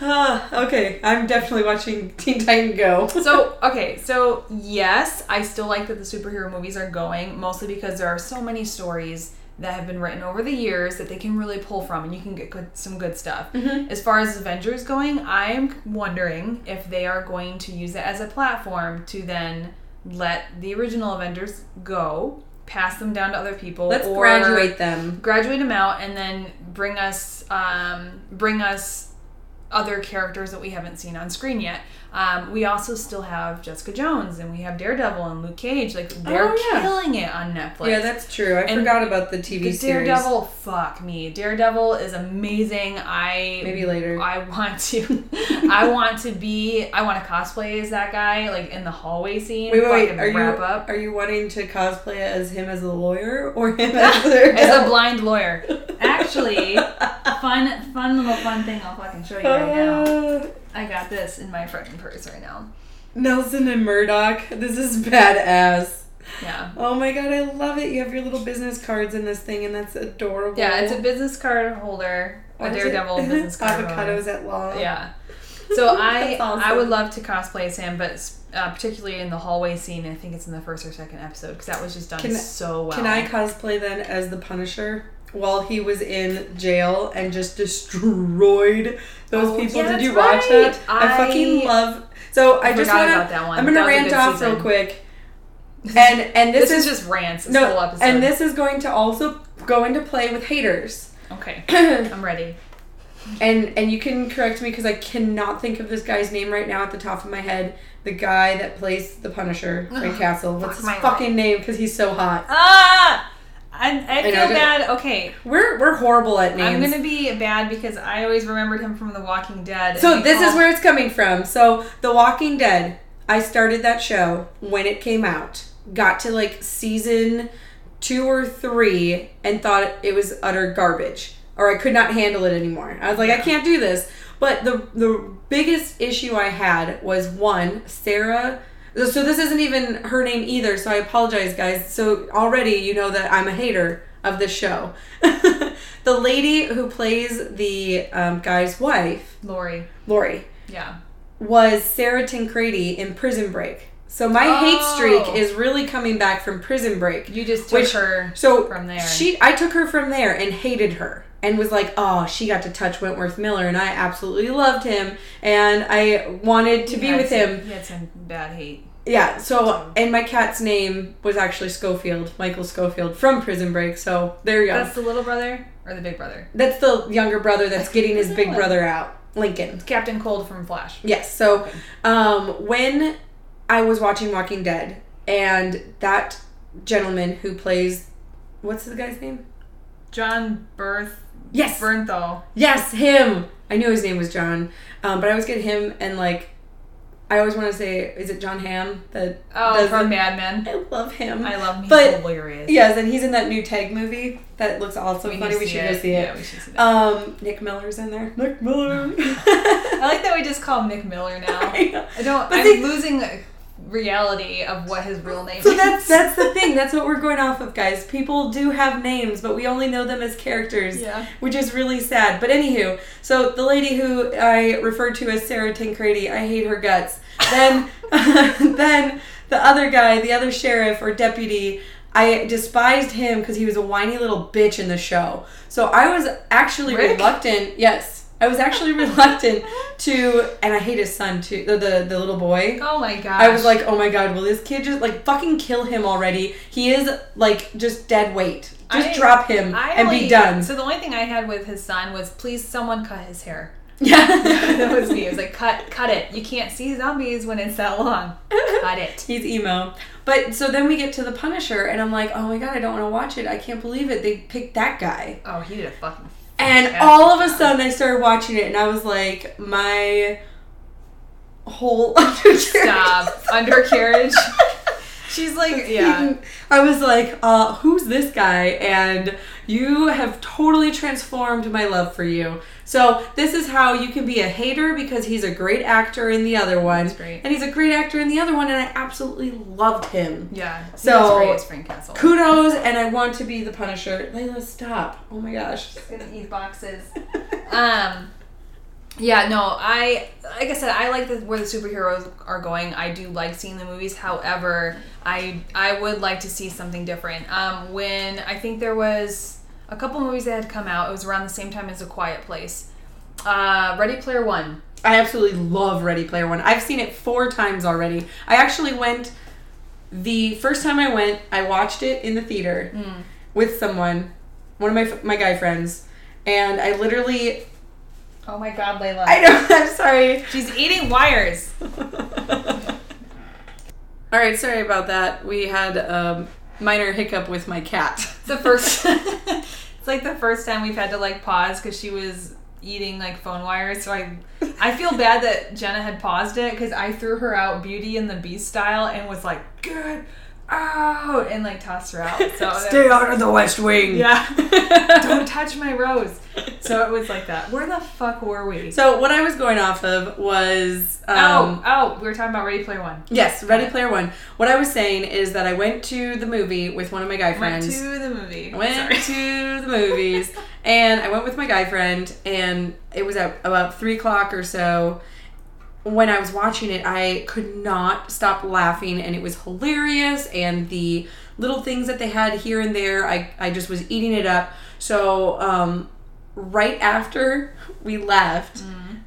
Ah, [SIGHS] okay, I'm definitely watching Teen Titan Go. So okay, so yes, I still like that the superhero movies are going, mostly because there are so many stories that have been written over the years that they can really pull from, and you can get good, some good stuff. As far as Avengers going, I'm wondering if they are going to use it as a platform to then let the original Avengers go, pass them down to other people, Let's or graduate them. graduate them out, and then bring us um, bring us other characters that we haven't seen on screen yet. Um, we also still have Jessica Jones, and we have Daredevil and Luke Cage. Like they're Oh, yeah. killing it on Netflix. Yeah, that's true. I And forgot about the TV the series. Daredevil. Fuck me, Daredevil is amazing. I Maybe later. I want to. [LAUGHS] I want to be. I want to cosplay as that guy, like in the hallway scene. Wait, wait, wait. Are you up are you wanting to cosplay as him as a lawyer or him [LAUGHS] as a as a blind lawyer? [LAUGHS] Actually, fun, fun little fun thing. I'll fucking show you right now. I got this in my freaking purse right now. Nelson and Murdock. This is badass. Yeah. Oh my god, I love it. You have your little business cards in this thing, and that's adorable. Yeah, it's a business card holder, a What is it? Daredevil [LAUGHS] business card holder. Avocados at law. Yeah. So [LAUGHS] I awesome. I would love to cosplay Sam, but uh, particularly in the hallway scene, I think it's in the first or second episode because that was just done Can- so well. Can I cosplay then as the Punisher while he was in jail and just destroyed those Oh, people? yeah, Did you watch right. that? I, fucking love. So I, just forgot want to. that one. I'm gonna That was a rant off season. real quick. [LAUGHS] And and This, this, is just rants. This no, whole episode. and this is going to also go into play with haters. okay. [CLEARS THROAT] I'm ready. and and you can correct me because I cannot think of this guy's name right now at the top of my head. The guy that plays the Punisher, Frank Castle. What's his fuck my fucking name? Because he's so hot. Ah, I, I I feel know, bad. Okay, We're we're horrible at names. I'm gonna be bad because I always remembered him from The Walking Dead. So this is where it's coming from. So The Walking Dead, I started that show when it came out. Got to like season 2 or 3 and thought it was utter garbage or I could not handle it anymore. I was like I can't do this. But the the biggest issue I had was one, Sarah so this isn't even her name either, so I apologize guys. So already you know that I'm a hater of this show. [LAUGHS] the lady who plays the um, guy's wife, Lori. Lori, Yeah. was Sara Tancredi in Prison Break. So my hate Oh. streak is really coming back from Prison Break. You just took Which- her So from there. she, I took her from there and hated her, and was like, oh, she got to touch Wentworth Miller, and I absolutely loved him, and I wanted to You be with some- him. You had some bad hate. Yeah. So and my cat's name was actually Scofield, Michael Scofield from Prison Break. So there you go. That's the little brother or the big brother? That's the younger brother that's getting his big brother out, Lincoln. Captain Cold from Flash. Yes. So, um, when I was watching Walking Dead, and that gentleman who plays, what's the guy's name? John Berth Yes. Bernthal. Yes, him. I knew his name was John, um, but I always get him and like, I always want to say, is it Jon Hamm that? Oh, from the- Mad Men. I love him. I love him. He's But- hilarious. Yes, and he's in that new Tag movie that looks also We funny. We should it. go see it. Yeah, we should see that. Um, Nick Miller's in there. Nick Miller. [LAUGHS] I like that we just call him Nick Miller now. [LAUGHS] I. I don't. But I'm see- losing reality of what his real name So is. that's that's the thing. [LAUGHS] That's what we're going off of, guys. People do have names, but we only know them as characters, Yeah. which is really sad. But anywho, so the lady who I referred to as Sara Tancredi, I hate her guts. Then, [LAUGHS] then the other guy, the other sheriff or deputy. I despised him because he was a whiny little bitch in the show. So I was actually Rick? reluctant. Yes, I was actually reluctant to, and I hate his son too. The the, the little boy. Oh my gosh. I was like, oh my god, will this kid just like fucking kill him already? He is like just dead weight. Just I- drop him I and only- be done. So the only thing I had with his son was, please, someone cut his hair. Yeah. [LAUGHS] that was me. It was like, cut, cut it. You can't see zombies when it's that long. Cut it. [LAUGHS] He's emo. But so then we get to the Punisher, and I'm like, oh my god, I don't want to watch it. I can't believe it. They picked that guy. Oh, he did a fucking. And fantastic all of a sudden, I started watching it, and I was like, my whole [LAUGHS] undercarriage. Stop. Undercarriage. [LAUGHS] She's like, yeah. [LAUGHS] I was like, uh, who's this guy? And you have totally transformed my love for you. So this is how you can be a hater because he's a great actor in the other one. That's great. And he's a great actor in the other one, and I absolutely loved him. Yeah. So- was great as Frank Castle. Kudos, and I want to be the Punisher. Layla, stop. Oh my gosh. gonna eat boxes. [LAUGHS] Um, yeah, no, I like I said, I like the, where the superheroes are going. I do like seeing the movies. However, I I would like to see something different. Um, when I think there was a couple movies that had come out, it was around the same time as A Quiet Place. Uh, Ready Player One. I absolutely love Ready Player One. I've seen it four times already. I actually went the first time I went, I watched it in the theater with someone, one of my my guy friends, and I literally Oh my God, Layla. I know [LAUGHS] I'm sorry. She's eating wires. [LAUGHS] All right, sorry about that. We had a minor hiccup with my cat. the first [LAUGHS] it's like the first time we've had to like pause because she was eating like phone wires so i i feel bad that jenna had paused it because i threw her out beauty and the beast style and was like good out and like tossed her out so [LAUGHS] Stay out of the West Wing. yeah [LAUGHS] don't touch my rose so it was like that where the fuck were we So what I was going off of was um, oh oh we were talking about ready player one Yes, Ready Player One. What I was saying is that I went to the movie with one of my guy went friends. to the movie went Sorry. to the movies, [LAUGHS] and I went with my guy friend, and it was at about three o'clock or so. When I was watching it, I could not stop laughing, and it was hilarious. And the little things that they had here and there, I, I just was eating it up. So, um, right after we left,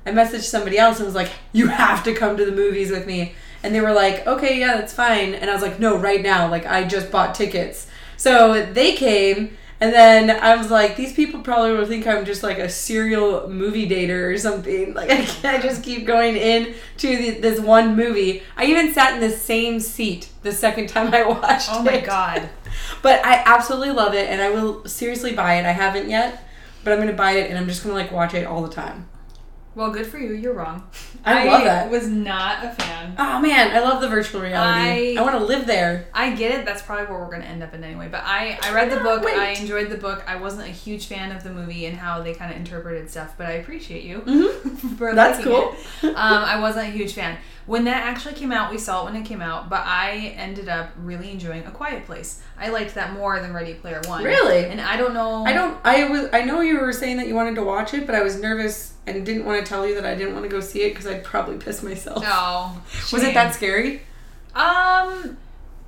I messaged somebody else and was like, "You have to come to the movies with me." And they were like, "Okay, yeah, that's fine." And I was like, "No, right now. Like I just bought tickets." So they came and then I was like, "These people probably will think I'm just like a serial movie dater or something." [LAUGHS] Like I can't just keep going in to the, this one movie. I even sat in the same seat the second time I [LAUGHS] watched it. oh my it. god [LAUGHS] But I absolutely love it and I will seriously buy it. I haven't yet, but I'm going to buy it and I'm just going to like watch it all the time. Well good for you you're wrong [LAUGHS] I love that. was not a fan Oh man, I love the virtual reality. I, I- want to live there. I get it. That's probably where we're going to end up in anyway. But I, I read the book. wait. I enjoyed the book. I wasn't a huge fan of the movie and how they kind of interpreted stuff, but I appreciate you Mhm. [LAUGHS] for That's cool. Um, I wasn't a huge fan. When that actually came out, we saw it when it came out, but I ended up really enjoying A Quiet Place. I liked that more than Ready Player One. Really? And I don't know. I don't. I was. I know you were saying that you wanted to watch it, but I was nervous and didn't want to tell you that I didn't want to go see it because I'd probably piss myself. No. [LAUGHS] Was it that scary, Um,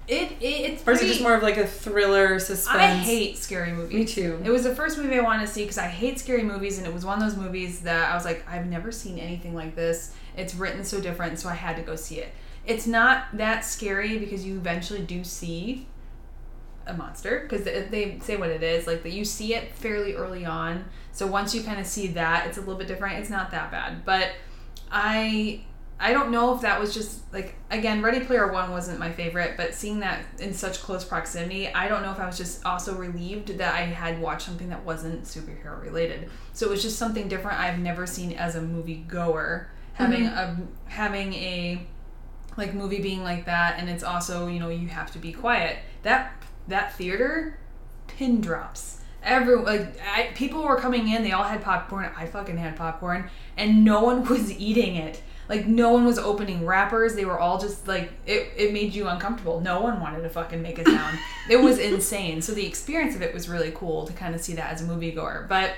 it, it it's. or is it just more of like a thriller suspense? I hate scary movies. Me too. It was the first movie I wanted to see because I hate scary movies, and it was one of those movies that I was like, I've never seen anything like this. It's written so different, so I had to go see it. It's not that scary because you eventually do see a monster because they, say what it is like that you see it fairly early on. So once you kind of see that it's a little bit different. It's not that bad. But i i don't know if that was just like again ready player one wasn't my favorite but seeing that in such close proximity i don't know if i was just also relieved that i had watched something that wasn't superhero related. So it was just something different i've never seen as a movie goer having mm-hmm. a having a like movie being like that and it's also you know you have to be quiet that that theater pin drops. Every like I, people were coming in they all had popcorn i fucking had popcorn and no one [LAUGHS] was eating it. Like no one was opening wrappers they were all just like it, it made you uncomfortable. No one wanted to fucking make a sound. [LAUGHS] It was insane. So the experience of it was really cool to kind of see that as a moviegoer. But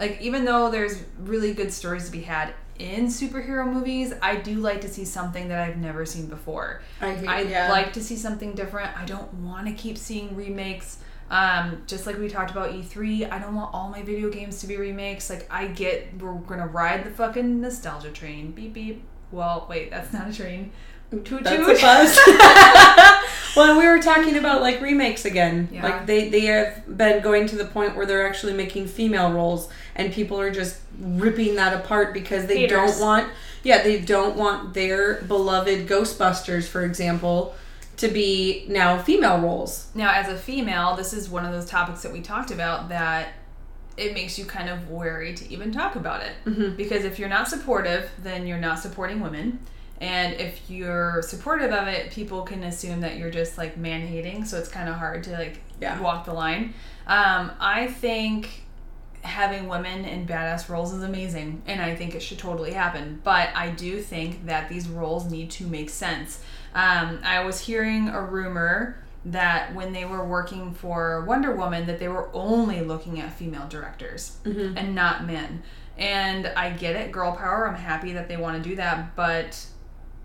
like even though there's really good stories to be had in superhero movies i do like to see something that i've never seen before I hate- i yeah. like to see something different i don't want to keep seeing remakes um, just like we talked about E3, I don't want all my video games to be remakes. Like, I get we're gonna ride the fucking nostalgia train. Beep beep. Well, wait, that's not a train. Toot That's toot. a bus. [LAUGHS] [LAUGHS] Well, we were talking about like remakes again. Yeah. Like they they have been going to the point where they're actually making female roles, and people are just ripping that apart because they Haters. don't want. Yeah, they don't want their beloved Ghostbusters, for example, to be now female roles. Now, as a female, this is one of those topics that we talked about that it makes you kind of wary to even talk about it. Mm-hmm. Because if you're not supportive, then you're not supporting women. And if you're supportive of it, people can assume that you're just like man hating. So it's kind of hard to like Yeah. walk the line. Um, I think having women in badass roles is amazing. And I think it should totally happen. But I do think that these roles need to make sense. Um, I was hearing a rumor that when they were working for Wonder Woman that they were only looking at female directors and not men. And I get it, girl power. I'm happy that they want to do that, but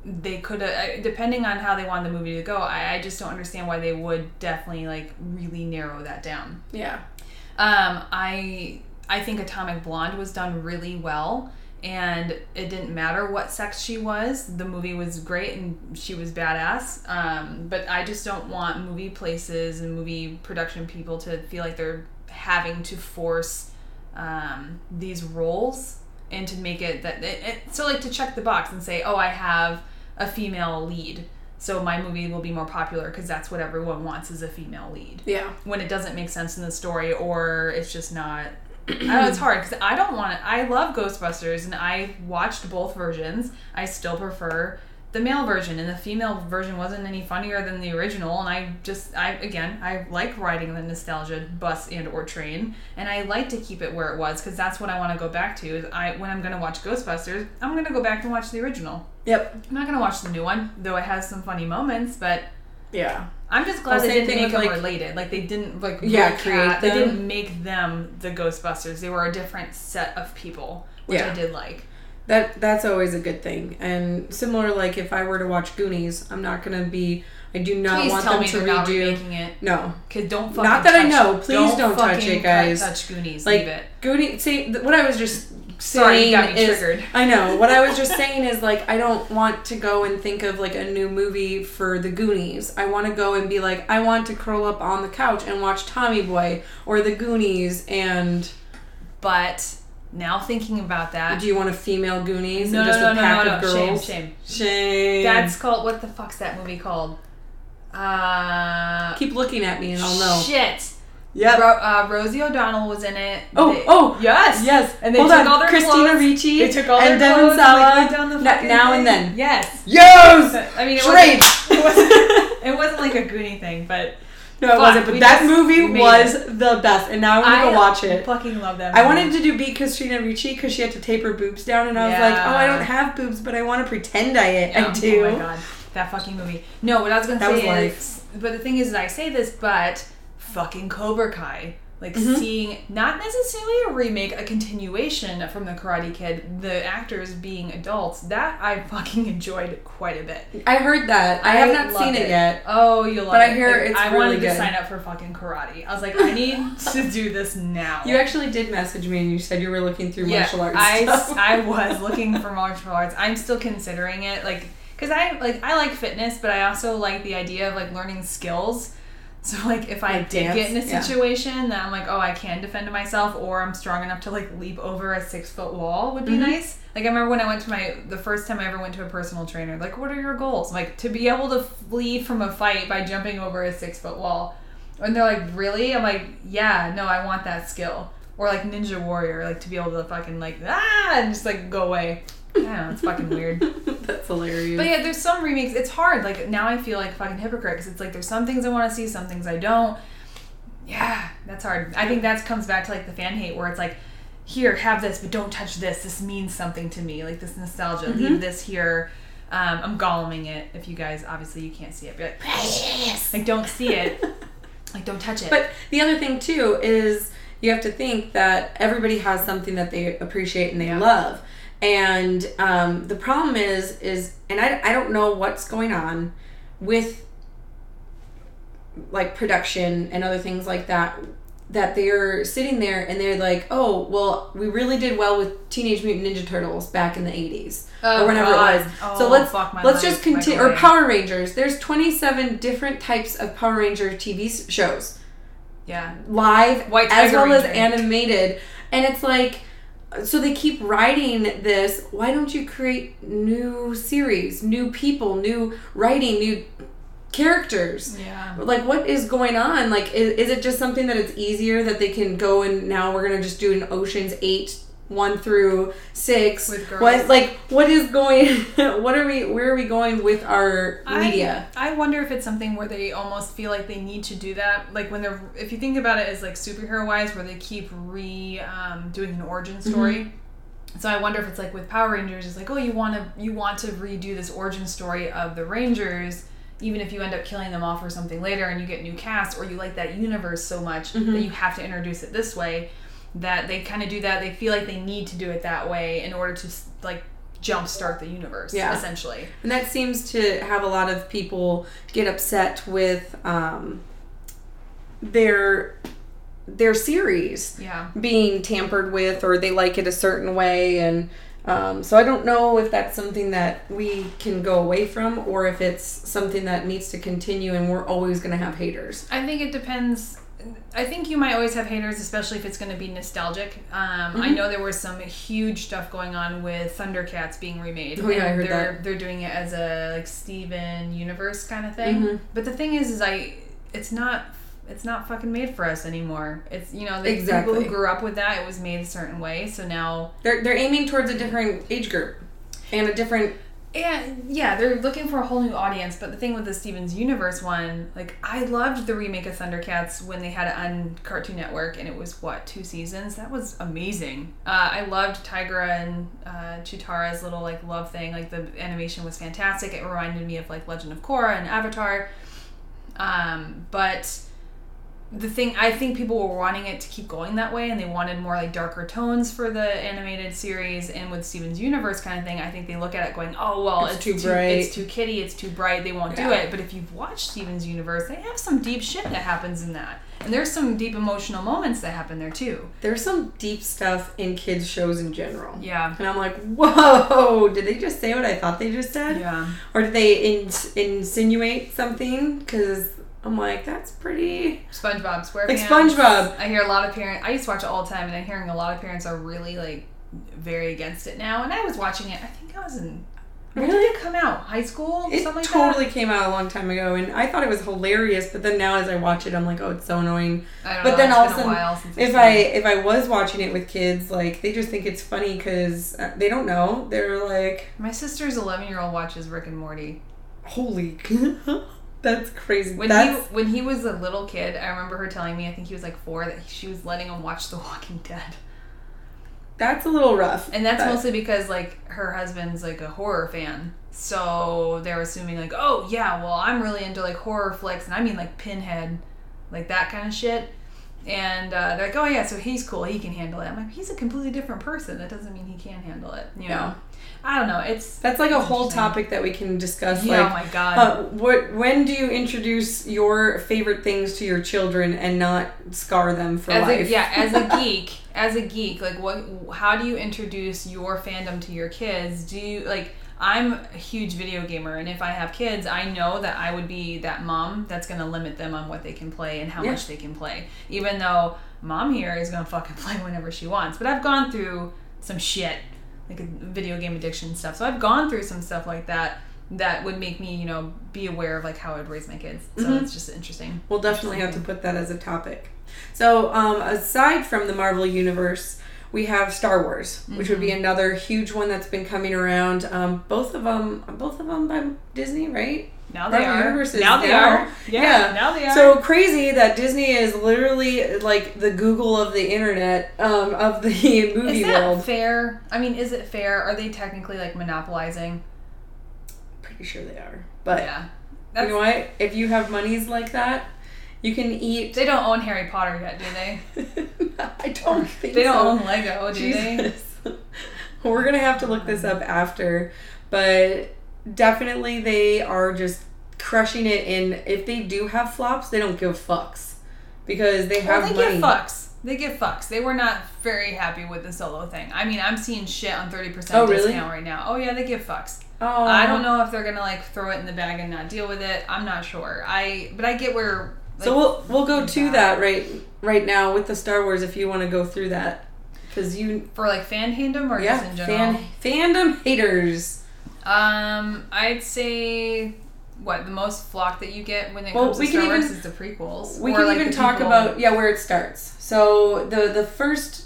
they could have, depending on how they want the movie to go. I, I just don't understand why they would definitely like really narrow that down. Yeah. Um, I I think Atomic Blonde was done really well, and it didn't matter what sex she was. The movie was great, and she was badass. Um, but I just don't want movie places and movie production people to feel like they're having to force um, these roles and to make it that it, it, so like to check the box and say, oh, I have a female lead. So my movie will be more popular because that's what everyone wants is a female lead Yeah. when it doesn't make sense in the story or it's just not I know it's hard because I don't want it. I love Ghostbusters and I watched both versions. I still prefer the male version and the female version wasn't any funnier than the original and I just I again I like riding the nostalgia bus and or train and I like to keep it where it was because that's what I want to go back to is I when I'm gonna watch Ghostbusters I'm gonna go back and watch the original. Yep. I'm not gonna watch the new one though it has some funny moments but Yeah. I'm just glad Well, they didn't make them like- related. Like they didn't like Yeah, create at- They didn't make them the Ghostbusters. They were a different set of people, which Yeah. I did like. That that's always a good thing. And similar, like if I were to watch Goonies, I'm not gonna be. I do not Please want them to redo. it. No, Cause don't fucking Not that I know. Please don't touch it, guys. Touch Goonies. like Leave it. Goonies. See, what I was just Sorry, you got me is, triggered. [LAUGHS] I know. What I was just saying is like I don't want to go and think of like a new movie for the Goonies. I want to go and be like I want to curl up on the couch and watch Tommy Boy or the Goonies. And But now thinking about that, do you want a female Goonies no, and no, just no, a no, pack no, of no, shame, girls? shame. Shame. That's called what the fuck's that movie called? Uh, keep looking at me and I'll know. Shit. Yep. Ro- uh, Rosie O'Donnell was in it. Oh, They- oh, yes, Yes. And they Hold took on. all their Christina clothes. Ricci They took all and their Devon clothes and, like, the Na- now and then. Yes. Yes. I mean, it wasn't, [LAUGHS] it wasn't. It wasn't like a Goonie thing, but No, it wasn't. But that movie was the best, and now I want to go watch it. I fucking love that. I wanted to do beat Christina Ricci because she had to tape her boobs down, and I was like, oh, I don't have boobs, but I want to pretend I, Yeah, I do. Oh my god, that fucking movie. No, what I was gonna That say was is, life. but the thing is I say this, but fucking Cobra Kai. Like Mhm. seeing not necessarily a remake, a continuation from the Karate Kid, the actors being adults, that I fucking [LAUGHS] enjoyed quite a bit. I heard that. I, have not seen it, yet. Oh, you love But I it. hear Like, it's I really wanted to sign up for fucking karate. I was like, I need [LAUGHS] to do this now. You actually did message me, and you said you were looking through martial arts I, stuff. I [LAUGHS] was looking for martial arts. I'm still considering it, like, cause I like I like fitness, but I also like the idea of like learning skills. So like, if I Like did dance? get in a Yeah. situation that I'm like, oh, I can defend myself, or I'm strong enough to like leap over a six foot wall, would be Mhm. nice. Like I remember when I went to my the first time I ever went to a personal trainer. Like, what are your goals? Like to be able to flee from a fight by jumping over a six foot wall. And they're like, really? I'm like, yeah, no, I want that skill. Or like Ninja Warrior, like to be able to fucking like ah and just like go away. I know, it's fucking weird. [LAUGHS] That's hilarious. But yeah, there's some remakes. It's hard. Like now, I feel like a fucking hypocrite because it's like there's some things I want to see, some things I don't. Yeah, that's hard. I think that comes back to like the fan hate where it's like, here, have this, but don't touch this. This means something to me. Like this nostalgia. Mhm. Leave this here. Um, I'm goleming it. If you guys obviously you can't see it, be like, precious. Like don't see it. [LAUGHS] like don't touch it. But the other thing too is you have to think that everybody has something that they appreciate and they Yeah. love. And um, the problem is, is, and I, I don't know what's going on with like production and other things like that. that they're sitting there and they're like, oh, well, we really did well with Teenage Mutant Ninja Turtles back in the 80s. Oh, or whenever God. it was. Oh, so let's let's life. just continue. Or Power Rangers. There's 27 different types of Power Ranger TV shows Yeah. live White as Tiger well as animated and it's like so they keep writing this why don't you create new series new people new writing new characters Yeah. like what is going on like is, is it just something that it's easier that they can go and now we're gonna just do an oceans 8 1 through 6 With girls. what like what is going [LAUGHS] what are we where are we going with our media I, I wonder if it's something where they almost feel like they need to do that. Like when they're, if you think about it as like superhero wise, where they keep re um, doing an origin story. Mm-hmm. So I wonder if it's like with Power Rangers, it's like oh you want to you want to redo this origin story of the Rangers, even if you end up killing them off or something later, and you get new cast, or you like that universe so much Mm-hmm. that you have to introduce it this way. That they kind of do that. They feel like they need to do it that way in order to like jumpstart the universe, Yeah. essentially. And that seems to have a lot of people get upset with um, their their series Yeah. being tampered with, or they like it a certain way, and um, so I don't know if that's something that we can go away from, or if it's something that needs to continue, and we're always going to have haters. I think it depends. I think you might always have haters, especially if it's going to be nostalgic. Um, Mm-hmm. I know there was some huge stuff going on with Thundercats being remade. Oh, yeah, I heard they're, that. They're doing it as a like Steven Universe kind of thing. Mhm. But the thing is, is I it's not it's not fucking made for us anymore. It's you know the Exactly. people who grew up with that. It was made a certain way, so now They're they're aiming towards a different age group and a different. Yeah, yeah, they're looking for a whole new audience. But the thing with the Stevens Universe one, like I loved the remake of Thundercats when they had it on Cartoon Network, and it was what two seasons. That was amazing. Uh, I loved Tygra and uh, Cheetara's little like love thing. Like the animation was fantastic. It reminded me of like Legend of Korra and Avatar. Um, but the thing I think people were wanting it to keep going that way and they wanted more like darker tones for the animated series and with Steven's universe kind of thing I think they look at it going oh well It's it's, too too, bright." it's too kiddie it's too bright they won't do it but if you've watched Steven's universe they have some deep shit that happens in that and there's some deep emotional moments that happen there too There's some deep stuff in kids shows in general. yeah And I'm like, whoa, did they just say what I thought they just said? yeah Or did they ins insinuate something? Because I'm like, that's pretty. SpongeBob SquarePants Like SpongeBob. I hear a lot of parents. I used to watch it all the time, and I'm hearing a lot of parents are really like very against it now. And I was watching it. I think I was in. When Really? did it come out? High school? It Something like totally came out a long time ago, and I thought it was hilarious. But then now, as I watch it, I'm like, oh, it's so annoying. I don't But know, then it's all been of a sudden, while since If I if I was watching it with kids, like they just think it's funny because uh, they don't know. They're like, my sister's 11 year old watches Rick and Morty. holy, [LAUGHS] that's crazy. When that's he when he was a little kid, I remember her telling me. I think he was like four that she was letting him watch The Walking Dead. that's a little rough. And that's but- mostly because like her husband's like a horror fan. So they're assuming like, oh yeah, well I'm really into like horror flicks and I mean like Pinhead, like that kind of shit. And uh, they're like, oh yeah, so he's cool, he can handle it. I'm like, he's a completely different person. That doesn't mean he can handle it. You know, Yeah. I don't know. It's That's like a whole topic that we can discuss. yeah. like, oh my god. Uh, what? When do you introduce your favorite things to your children and not scar them for as life? a, yeah, as a [LAUGHS] geek, as a geek, like what? How do you introduce your fandom to your kids? Do you like? I'm a huge video gamer, and if I have kids, I know that I would be that mom that's gonna limit them on what they can play and how Yeah. much they can play. Even though mom here is gonna fucking [LAUGHS] play whenever she wants, but I've gone through some shit, like video game addiction stuff. So I've gone through some stuff like that that would make me, you know, be aware of like how I'd raise my kids. So Mhm. it's just interesting. We'll definitely have to put that as a topic. So, um, aside from the Marvel Universe, we have Star Wars, which would Mm-hmm. be another huge one that's been coming around. Um, both of them, both of them by Disney, right? Now they Marvel are. Now they are. Yeah, Yeah. Now they are. So crazy that Disney is literally like the Google of the internet um, of the [LAUGHS] movie Is that world. fair? I mean, is it fair? Are they technically like monopolizing? Pretty sure they are, but yeah. you know what? If you have monies like that, you can eat. They don't own Harry Potter yet, do they? [LAUGHS] I don't think They don't own Lego, do they? [LAUGHS] We're gonna have to look this up after, but definitely they are just crushing it. And if they do have flops, they don't give fucks. because they Well, have they money. get fucks. They give fucks. They were not very happy with the solo thing. I mean, I'm seeing shit on 30% Oh, really? discount right now. Oh, yeah, they give fucks. Oh, I don't know if they're gonna like throw it in the bag and not deal with it. I'm not sure. I but I get where. Like, so we'll we'll go to Yeah. that right right now with the Star Wars if you want to go through that because you for like fan fandom or yeah just in general. fan fandom haters. Um, I'd say what the most flock that you get when it Well, comes we to Star Wars even- is the prequels. We can like, even talk people- about yeah where it starts. So the the first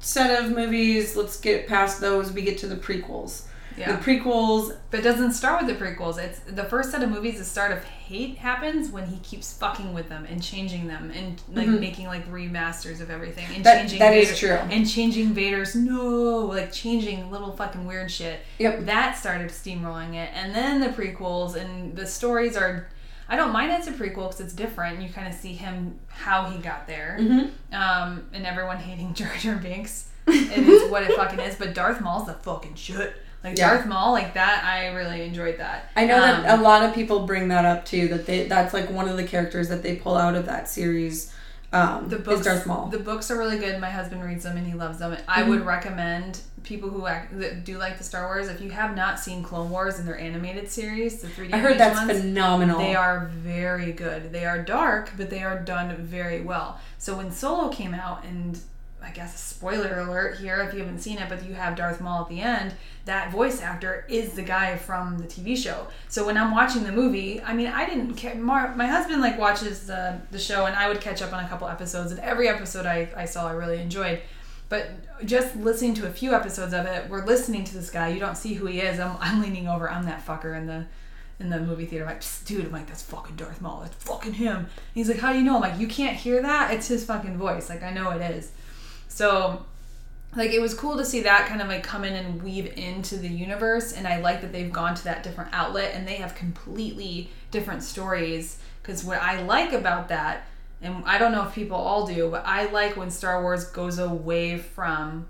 set of movies, let's get past those. We get to the prequels. Yeah. The prequels, But it doesn't start with the prequels. It's the first set of movies. The start of hate happens when he keeps fucking with them and changing them and like Mhm. making like remasters of everything and That- changing that Vader, is true. and changing Vader's no like changing little fucking weird shit. Yep. That started steamrolling it, and then the prequels and the stories are. I don't mind it's a prequel because it's different. You kind of see him how he got there, Mhm. um, and everyone [LAUGHS] hating Jar Jar Binks. it is what it fucking is. But Darth Maul's the fucking shit. Like Yeah. Darth Maul, like that. I really enjoyed that. I know that Um, a lot of people bring that up too. That they that's like one of the characters that they pull out of that series. Um, the books Darth Maul. The books are really good. My husband reads them and he loves them. I Mm-hmm. would recommend people who act, that do like the Star Wars if you have not seen Clone Wars and their animated series, the 3D I heard that's ones, phenomenal. They are very good. They are dark, but they are done very well. So when Solo came out, and I guess spoiler alert here if you haven't seen it, but you have Darth Maul at the end, that voice actor is the guy from the TV show. So when I'm watching the movie, I mean, I didn't care. Mar- my husband like watches the, the show, and I would catch up on a couple episodes, and every episode I, I saw I really enjoyed. But just listening to a few episodes of it, we're listening to this guy. You don't see who he is. I'm, I'm leaning over. I'm that fucker in the in the movie theater. I'm like, "Psst, dude, I'm like, that's fucking Darth Maul. That's fucking him. And he's like, how do you know? I'm like, you can't hear that. It's his fucking voice. Like, I know it is. So, like, it was cool to see that kind of like come in and weave into the universe. And I like that they've gone to that different outlet and they have completely different stories. Because what I like about that, and I don't know if people all do, but I like when Star Wars goes away from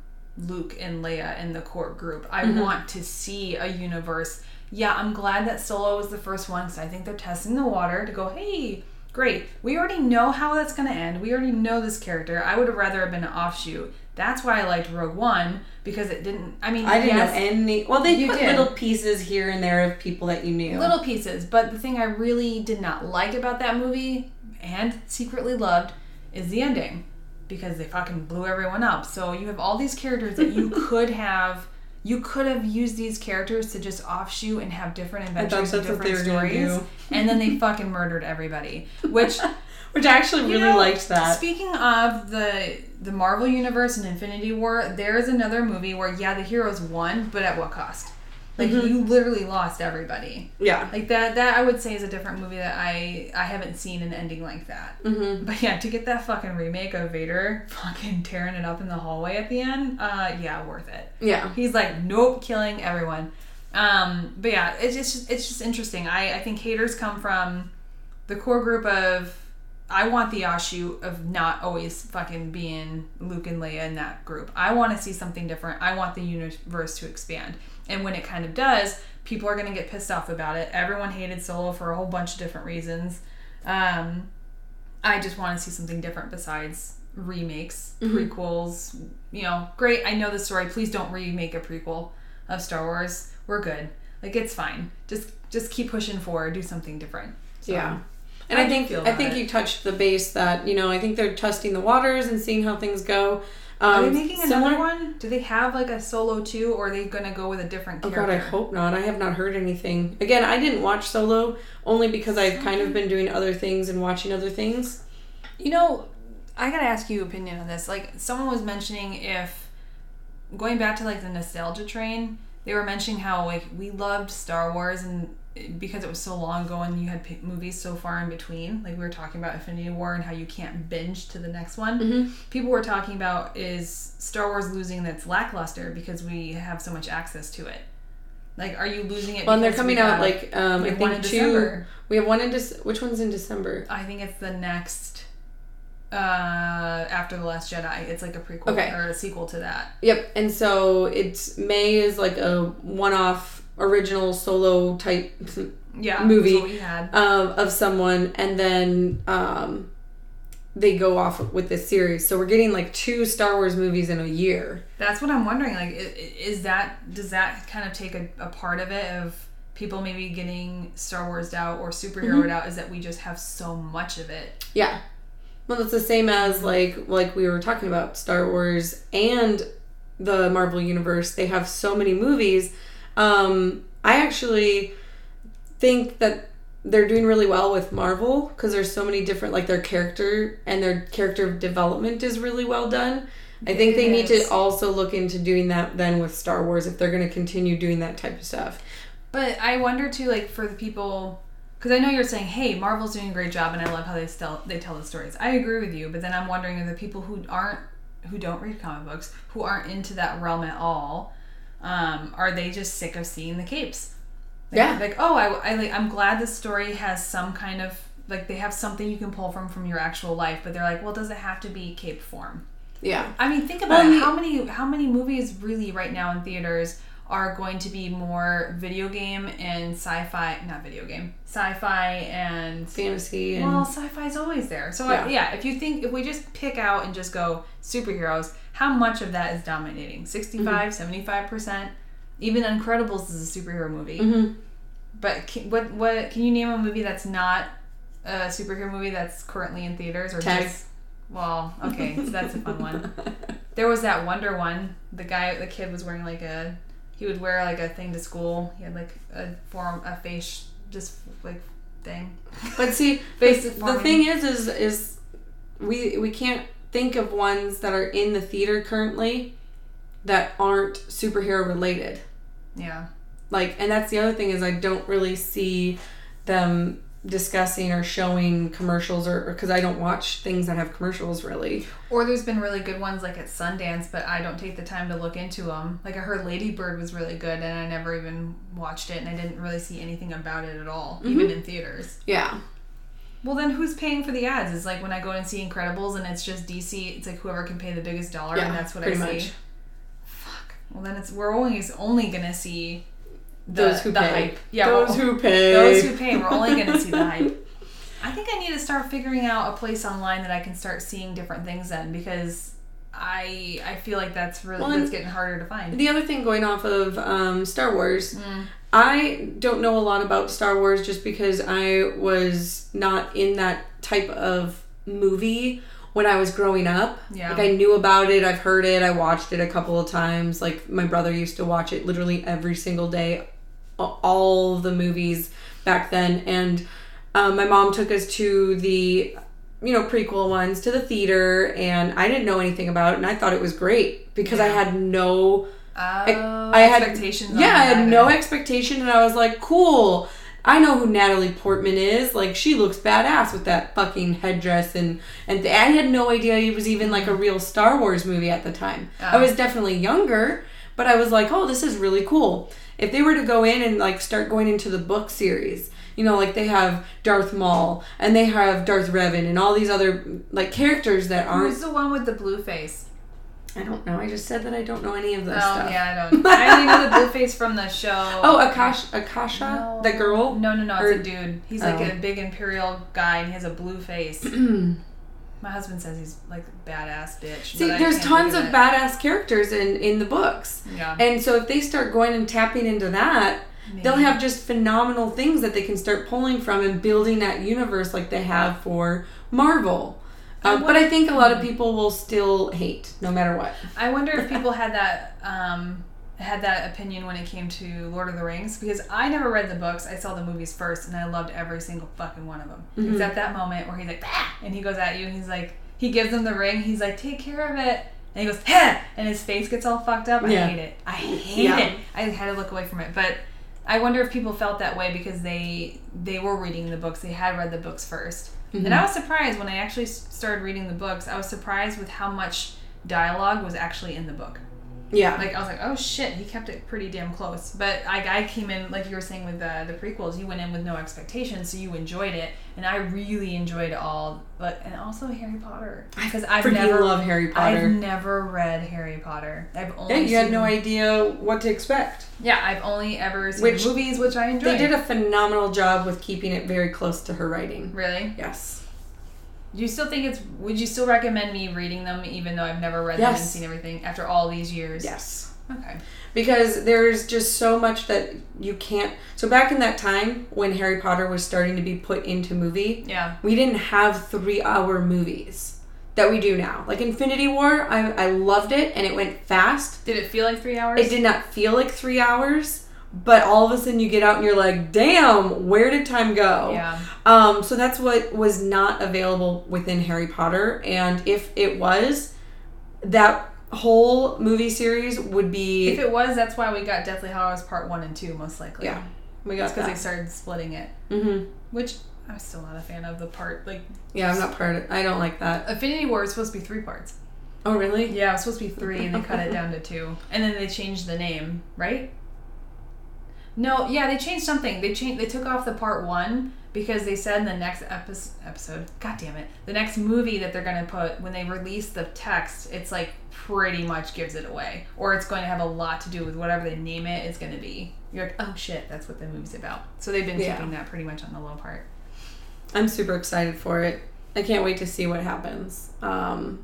Luke and Leia and the core group. I mm-hmm. want to see a universe. Yeah, I'm glad that Solo was the first one because I think they're testing the water to go, hey, great. We already know how that's going to end. We already know this character. I would have rather have been an offshoot. That's why I liked Rogue One because it didn't. I mean, I didn't yes, know any. Well, they put did. little pieces here and there of people that you knew. little pieces. But the thing I really did not like about that movie and secretly loved is the ending because they fucking blew everyone up. So you have all these characters that you [LAUGHS] could have. You could have used these characters to just offshoot and have different adventures and that's what they different stories, and then they [LAUGHS] fucking murdered everybody. Which [LAUGHS] Which I actually really know, liked that. Speaking of the the Marvel universe and Infinity War, there is another movie where yeah, the heroes won, but at what cost? Like Mm-hmm. you literally lost everybody. Yeah. Like that that I would say is a different movie that I I haven't seen an ending like that. Mm-hmm. But yeah, to get that fucking remake of Vader fucking tearing it up in the hallway at the end, uh yeah, worth it. Yeah. He's like, nope, killing everyone. Um, but yeah, it's just it's just interesting. I, I think haters come from the core group of I want the Ashu of not always fucking being Luke and Leia in that group. I want to see something different. I want the universe to expand. And when it kind of does, people are gonna get pissed off about it. Everyone hated Solo for a whole bunch of different reasons. Um, I just want to see something different besides remakes, prequels. You know, great. I know the story. Please don't remake a prequel of Star Wars. We're good. Like it's fine. Just just keep pushing forward. Do something different. So, Yeah. And I you think I think it? you touched the base that you know I think they're testing the waters and seeing how things go. Are Um, they making similar- another one? Do they have like a solo two, or are they gonna go with a different Character? Oh god, I hope not. I have not heard anything. Again, I didn't watch Solo only because I've kind of been doing other things and watching other things. You know, I gotta ask you opinion on this. Like, someone was mentioning if going back to like the nostalgia train, they were mentioning how like we loved Star Wars and because it was so long ago and you had p- movies so far in between. Like we were talking about Infinity War and how you can't binge to the next one. Mhm. People were talking about is Star Wars losing its lackluster because we have so much access to it. Like, are you losing it? Well, and they're coming out like um, I think in two. December. We have one in Dec- which one's in December? I think it's the next uh after the last jedi it's like a prequel Okay. or a sequel to that Yep, and so it's May is like a one-off original solo type yeah Movie. um, of someone, and then um, they go off with this series. So we're getting like two Star Wars movies in a year. That's what I'm wondering. Like, is that does that kind of take a, a part of it of people maybe getting Star Wars out or superhero out? Is that we just have so much of it? Yeah. Well, it's the same as like like we were talking about Star Wars and the Marvel universe. They have so many movies. Um, I actually think that they're doing really well with Marvel because there's so many different like their character and their character development is really well done. I think they need to also look into doing that then with Star Wars if they're going to continue doing that type of stuff. But I wonder too, like for the people, because I know you're saying, "Hey, Marvel's doing a great job," and I love how they tell they tell the stories. I agree with you, but then I'm wondering if the people who aren't, who don't read comic books, who aren't into that realm at all, um, are they just sick of seeing the capes? Like, Yeah. Like, oh, I, I like, I'm glad this story has some kind of like they have something you can pull from from your actual life, but they're like, well, does it have to be cape form? Yeah. I mean, think about Well, it. How many how many movies really right now in theaters are going to be more video game and sci-fi? Not video game, sci-fi and Fantasy and well, sci-fi is always there. So Yeah. yeah. yeah, if you think if we just pick out and just go superheroes, how much of that is dominating? 65, 75 percent. Even Incredibles is a superhero movie. Mhm. But can, what what can you name a movie that's not a superhero movie that's currently in theaters or Tag. just well, okay, so that's a fun one. [LAUGHS] There was that Wonder one. The guy, the kid was wearing like a, he would wear like a thing to school. He had like a form, a face, just like thing. But see, [LAUGHS] the thing is, is is we we can't think of ones that are in the theater currently that aren't superhero related. Yeah. Like, and that's the other thing is I don't really see them discussing or showing commercials or because I don't watch things that have commercials really. Or there's been really good ones like at Sundance, but I don't take the time to look into them. Like I heard Lady Bird was really good, and I never even watched it, and I didn't really see anything about it at all, even mm-hmm. in theaters. Yeah. Well, then who's paying for the ads? It's like when I go and see Incredibles, and it's just DC. It's like whoever can pay the biggest dollar, Yeah, and that's what I see. much. Fuck. Well, then it's we're always only gonna see the, Those who the pay. hype. Yeah, Those who pay. those who pay. We're only gonna see the [LAUGHS] hype. I think I need to start figuring out a place online that I can start seeing different things in because I I feel like that's really Well, that's getting harder to find. The other thing going off of um, Star Wars, Mm. I don't know a lot about Star Wars just because I was not in that type of movie when I was growing up. Yeah. Like I knew about it, I've heard it, I watched it a couple of times. Like my brother used to watch it literally every single day, all the movies back then. And um, my mom took us to the you know prequel ones to the theater and i didn't know anything about it and i thought it was great because i had no Oh, I had expectations. on Yeah, I had no expectation, and I was like, "Cool." I know who Natalie Portman is. Like, she looks badass with that fucking headdress, and and I had no idea it was even like a real Star Wars movie at the time. I Oh. was definitely younger, but I was like, "Oh, this is really cool." If they were to go in and like start going into the book series, you know, like they have Darth Maul and they have Darth Revan and all these other like characters that aren't. Who's the one with the blue face? I don't know. I just said that I don't know any of Oh this stuff. yeah, I don't. [LAUGHS] I only know the blue face from the show. Oh, Akash, Akasha, No. the girl. No, no, no. Or- It's a dude. He's like Oh. a big imperial guy, and he has a blue face. [CLEARS THROAT] My husband says he's like a badass bitch. See, there's tons of it. badass characters in in the books, Yeah. and so if they start going and tapping into that, they'll have just phenomenal things that they can start pulling from and building that universe like they have for Marvel. Uh, And but I think a lot of people will still hate, no matter what. I wonder if [LAUGHS] people had that um, had that opinion when it came to Lord of the Rings because I never read the books. I saw the movies first, and I loved every single fucking one of them. Mm-hmm. Except that moment where he's like, "Ah!" and he goes at you, and he's like, he gives him the ring. He's like, take care of it. And he goes, Heh! and his face gets all fucked up. I Yeah. hate it. I hate Yeah. it. I had to look away from it. But I wonder if people felt that way because they they were reading the books. They had read the books 1st Mm-hmm. And I was surprised when I actually started reading the books. I was surprised with how much dialogue was actually in the book. Yeah, Like I was like, oh shit, he kept it pretty damn close. But I, I came in like you were saying with the the prequels, you went in with no expectations, so you enjoyed it, and I really enjoyed all. But and also Harry Potter because I've freaking never love Harry Potter. I've never read Harry Potter. I've only yeah, you had no idea what to expect. Yeah, I've only ever seen Which- movies, which I enjoyed. They did a phenomenal job with keeping it very close to her writing. really. Yes. Do you still think it's? Would you still recommend me reading them, even though I've never read them and seen everything after all these years? Yes. Okay. because there's just so much that you can't so back in that time when harry potter was starting to be put into movie Yeah. we didn't have three hour movies that we do now like infinity war I, I loved it and it went fast Did it feel like three hours? it did not feel like three hours but all of a sudden you get out and you're like damn where did time go Yeah. um, so that's what was not available within Harry Potter, and if it was, that whole movie series would be If it was, that's why we got Deathly Hallows Part One and Two, most likely. yeah. We got because they started splitting it, hmm which I'm still not a fan of. The part like Yeah, I'm not part of. I don't like that. Infinity War is supposed to be three parts. Oh really? Yeah, it was supposed to be three, and they cut it down to two, and then they changed the name, right? No, yeah, they changed something. They changed. They took off the part one because they said in the next epi- episode, God damn it, the next movie that they're gonna put when they release the text, it's like pretty much gives it away, or it's going to have a lot to do with whatever they name it is going to be. You're like, oh shit, that's what the movie's about. So they've been Yeah. keeping that pretty much on the low part. I'm super excited for it. I can't wait to see what happens. Um,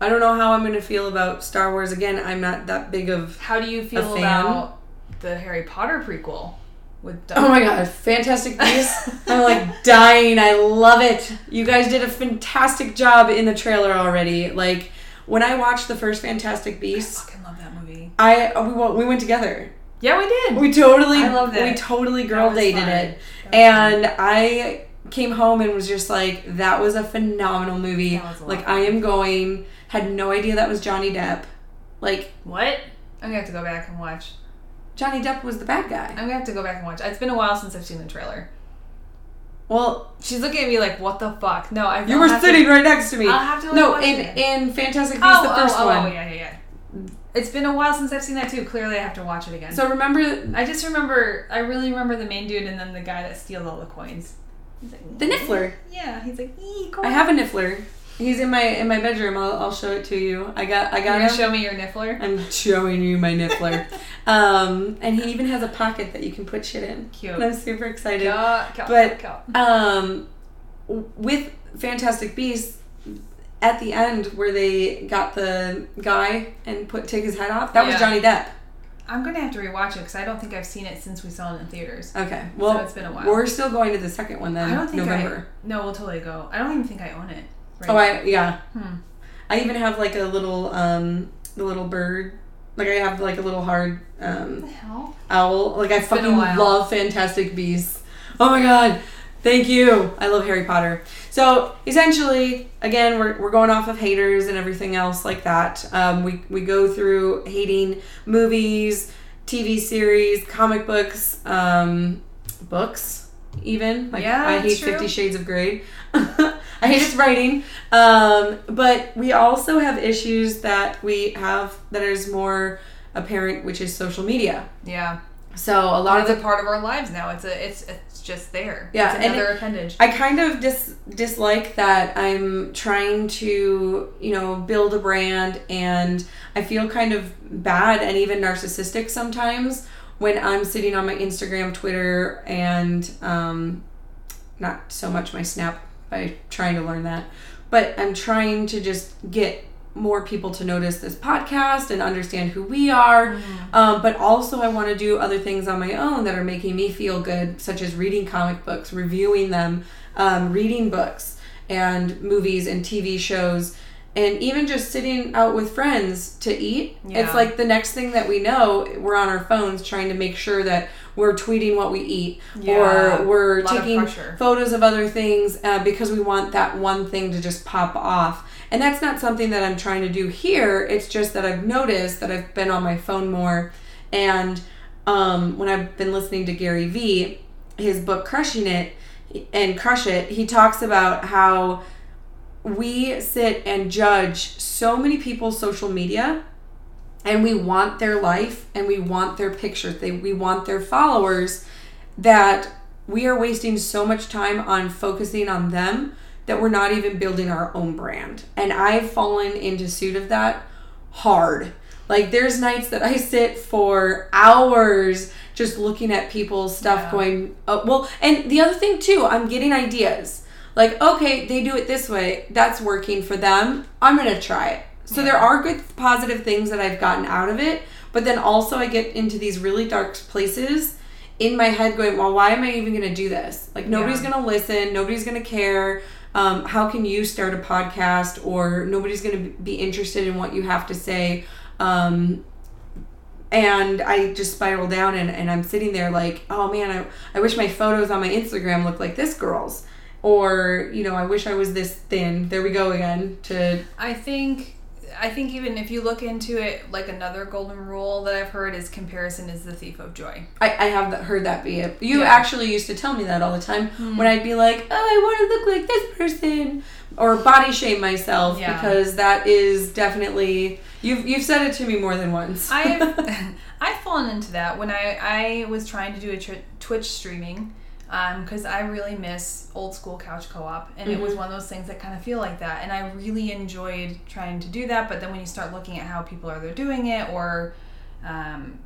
I don't know how I'm going to feel about Star Wars. Again, I'm not that big of. How do you feel about the Harry Potter prequel with? Oh my god, Fantastic Beasts! [LAUGHS] I'm like dying. I love it. You guys did a fantastic job in the trailer already. Like when I watched the first Fantastic Beasts, I fucking love that movie. I uh, we went, we went together. Yeah, we did. We totally, I loved it. we totally girl dated fun. it, and I came home and was just like, that was a phenomenal movie. That was a Like I am going. Had no idea that was Johnny Depp. Like What? I'm gonna have to go back and watch. Johnny Depp was the bad guy. I'm gonna have to go back and watch. It's been a while since I've seen the trailer. Well, She's looking at me like, "What the fuck?" No, I. you I'll were have to- sitting right next to me. I'll have to no, watch in it. in Fantastic oh, Beasts, Oh, the first oh, oh, one. oh, yeah, yeah, yeah. It's been a while since I've seen that too. Clearly, I have to watch it again. So remember I just remember, I really remember the main dude and then the guy that steals all the coins. He's like, the Niffler. Yeah, he's like, coin." I have a Niffler. He's in my in my bedroom. I'll, I'll show it to you. I got I You're got gonna him. show me your niffler. I'm showing you my Niffler. [LAUGHS] um, and he even has a pocket that you can put shit in. Cute. And I'm super excited. Yeah, cow, But- cow. Um, with Fantastic Beasts, at the end where they got the guy and put take his head off, that was Johnny Depp. I'm gonna have to rewatch it because I don't think I've seen it since we saw it in theaters. Okay, well, it's been a while. we're still going to the second one then. I don't think November. I. No, we'll totally go. I don't even think I own it. Right Oh, I yeah. Hmm. I even have like a little um the little bird. Like I have like a little hard um owl. Like I It's been a fucking love Fantastic Beasts. Oh my god. Thank you. I love Harry Potter. So essentially, again, we're, we're going off of haters and everything else like that. Um, we, we go through hating movies, TV series, comic books, um, books, even. Like Yeah, I hate true. Fifty Shades of Grey. [LAUGHS] I hate its writing. Um, but we also have issues that we have that is more apparent, which is social media. Yeah. So a lot lot of the a part of our lives now. It's a. It's it's just there. Yeah, It's and another it- appendage. I kind of dis- dislike that I'm trying to, you know, build a brand and I feel kind of bad and even narcissistic sometimes when I'm sitting on my Instagram, Twitter, and um, not so much my Snap by trying to learn that, but I'm trying to just get more people to notice this podcast and understand who we are. Um, but also, I want to do other things on my own that are making me feel good, such as reading comic books, reviewing them, um, reading books and movies and TV shows, and even just sitting out with friends to eat. Yeah. It's like the next thing that we know, we're on our phones trying to make sure that we're tweeting what we eat Yeah, or we're lot of taking photos of other things uh, because we want that one thing to just pop off. And that's not something that I'm trying to do here. It's just that I've noticed that I've been on my phone more. And um, when I've been listening to Gary Vee, his book Crushing It and Crush It, he talks about how we sit and judge so many people's social media and we want their life and we want their pictures they, we want their followers that we are wasting so much time on focusing on them that we're not even building our own brand and i've fallen into suit of that hard like there's nights that i sit for hours just looking at people's stuff Yeah. going oh, well and the other thing too i'm getting ideas like, okay, they do it this way. That's working for them. I'm to try it. So there are good positive things that I've gotten out of it, but then also I get into these really dark places in my head going, well, why am I even going to do this? Like nobody's Yeah. going to listen, nobody's going to care. Um, how can you start a podcast or nobody's going to be interested in what you have to say? Um, and I just spiral down and, and I'm sitting there like, oh man, I, I wish my photos on my Instagram looked like this girl's. Or, you know, I wish I was this thin. There we go again. To I think I think even if you look into it, like another golden rule that I've heard is comparison is the thief of joy. I, I have heard that be it. You Yeah. actually used to tell me that all the time hmm. when I'd be like, oh, I want to look like this person. Or body shame myself Yeah. because that is definitely you've you've said it to me more than once. I've [LAUGHS] [LAUGHS] I've fallen into that when I I was trying to do a tr- Twitch streaming because I really miss old school couch co-op and it was one of those things that kind of feel like that and I really enjoyed trying to do that but then when you start looking at how people are they're doing it or um,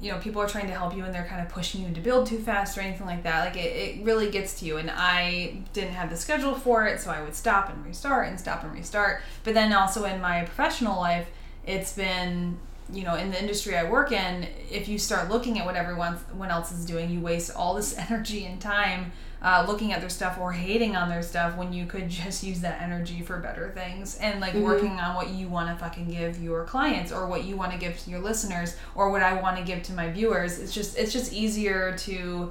you know people are trying to help you and they're kind of pushing you to build too fast or anything like that like it, it really gets to you and i didn't have the schedule for it so i would stop and restart and stop and restart but then also in my professional life it's been you know in the industry i work in if you start looking at what everyone else is doing you waste all this [LAUGHS] energy and time uh, looking at their stuff or hating on their stuff when you could just use that energy for better things and like working on what you want to fucking give your clients or what you want to give to your listeners or what I want to give to my viewers. It's just it's just easier to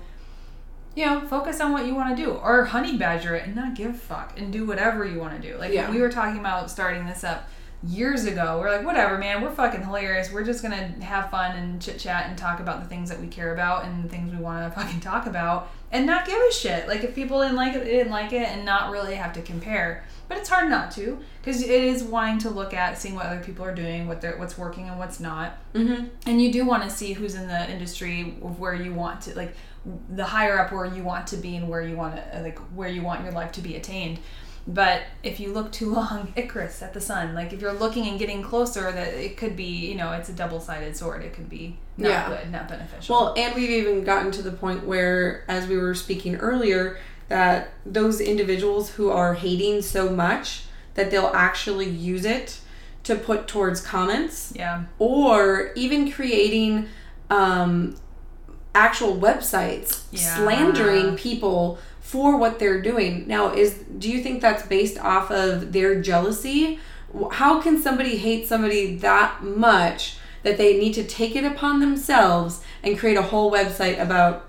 you know focus on what you want to do or honey badger it and not give a fuck and do whatever you want to do. Like Yeah. we were talking about starting this up years ago. We're like, whatever, man, we're fucking hilarious. We're just gonna have fun and chit chat and talk about the things that we care about and the things we want to [LAUGHS] fucking talk about, and not give a shit. Like if people didn't like it, they didn't like it, and not really have to compare. But it's hard not to, because it is wanting to look at, seeing what other people are doing, what they're, what's working and what's not, mm-hmm. and you do want to see who's in the industry of where you want to, like the higher up where you want to be and where you want to, like where you want your life to be attained. But if you look too long, [LAUGHS] Icarus at the sun, like if you're looking and getting closer, that it could be, you know, it's a double-sided sword. It could be not Yeah. good, not beneficial. Well, and we've even gotten to the point where, as we were speaking earlier, that those individuals who are hating so much that they'll actually use it to put towards comments yeah, or even creating um, actual websites Yeah. slandering people for what they're doing. Now, is do you think that's based off of their jealousy? How can somebody hate somebody that much that they need to take it upon themselves and create a whole website about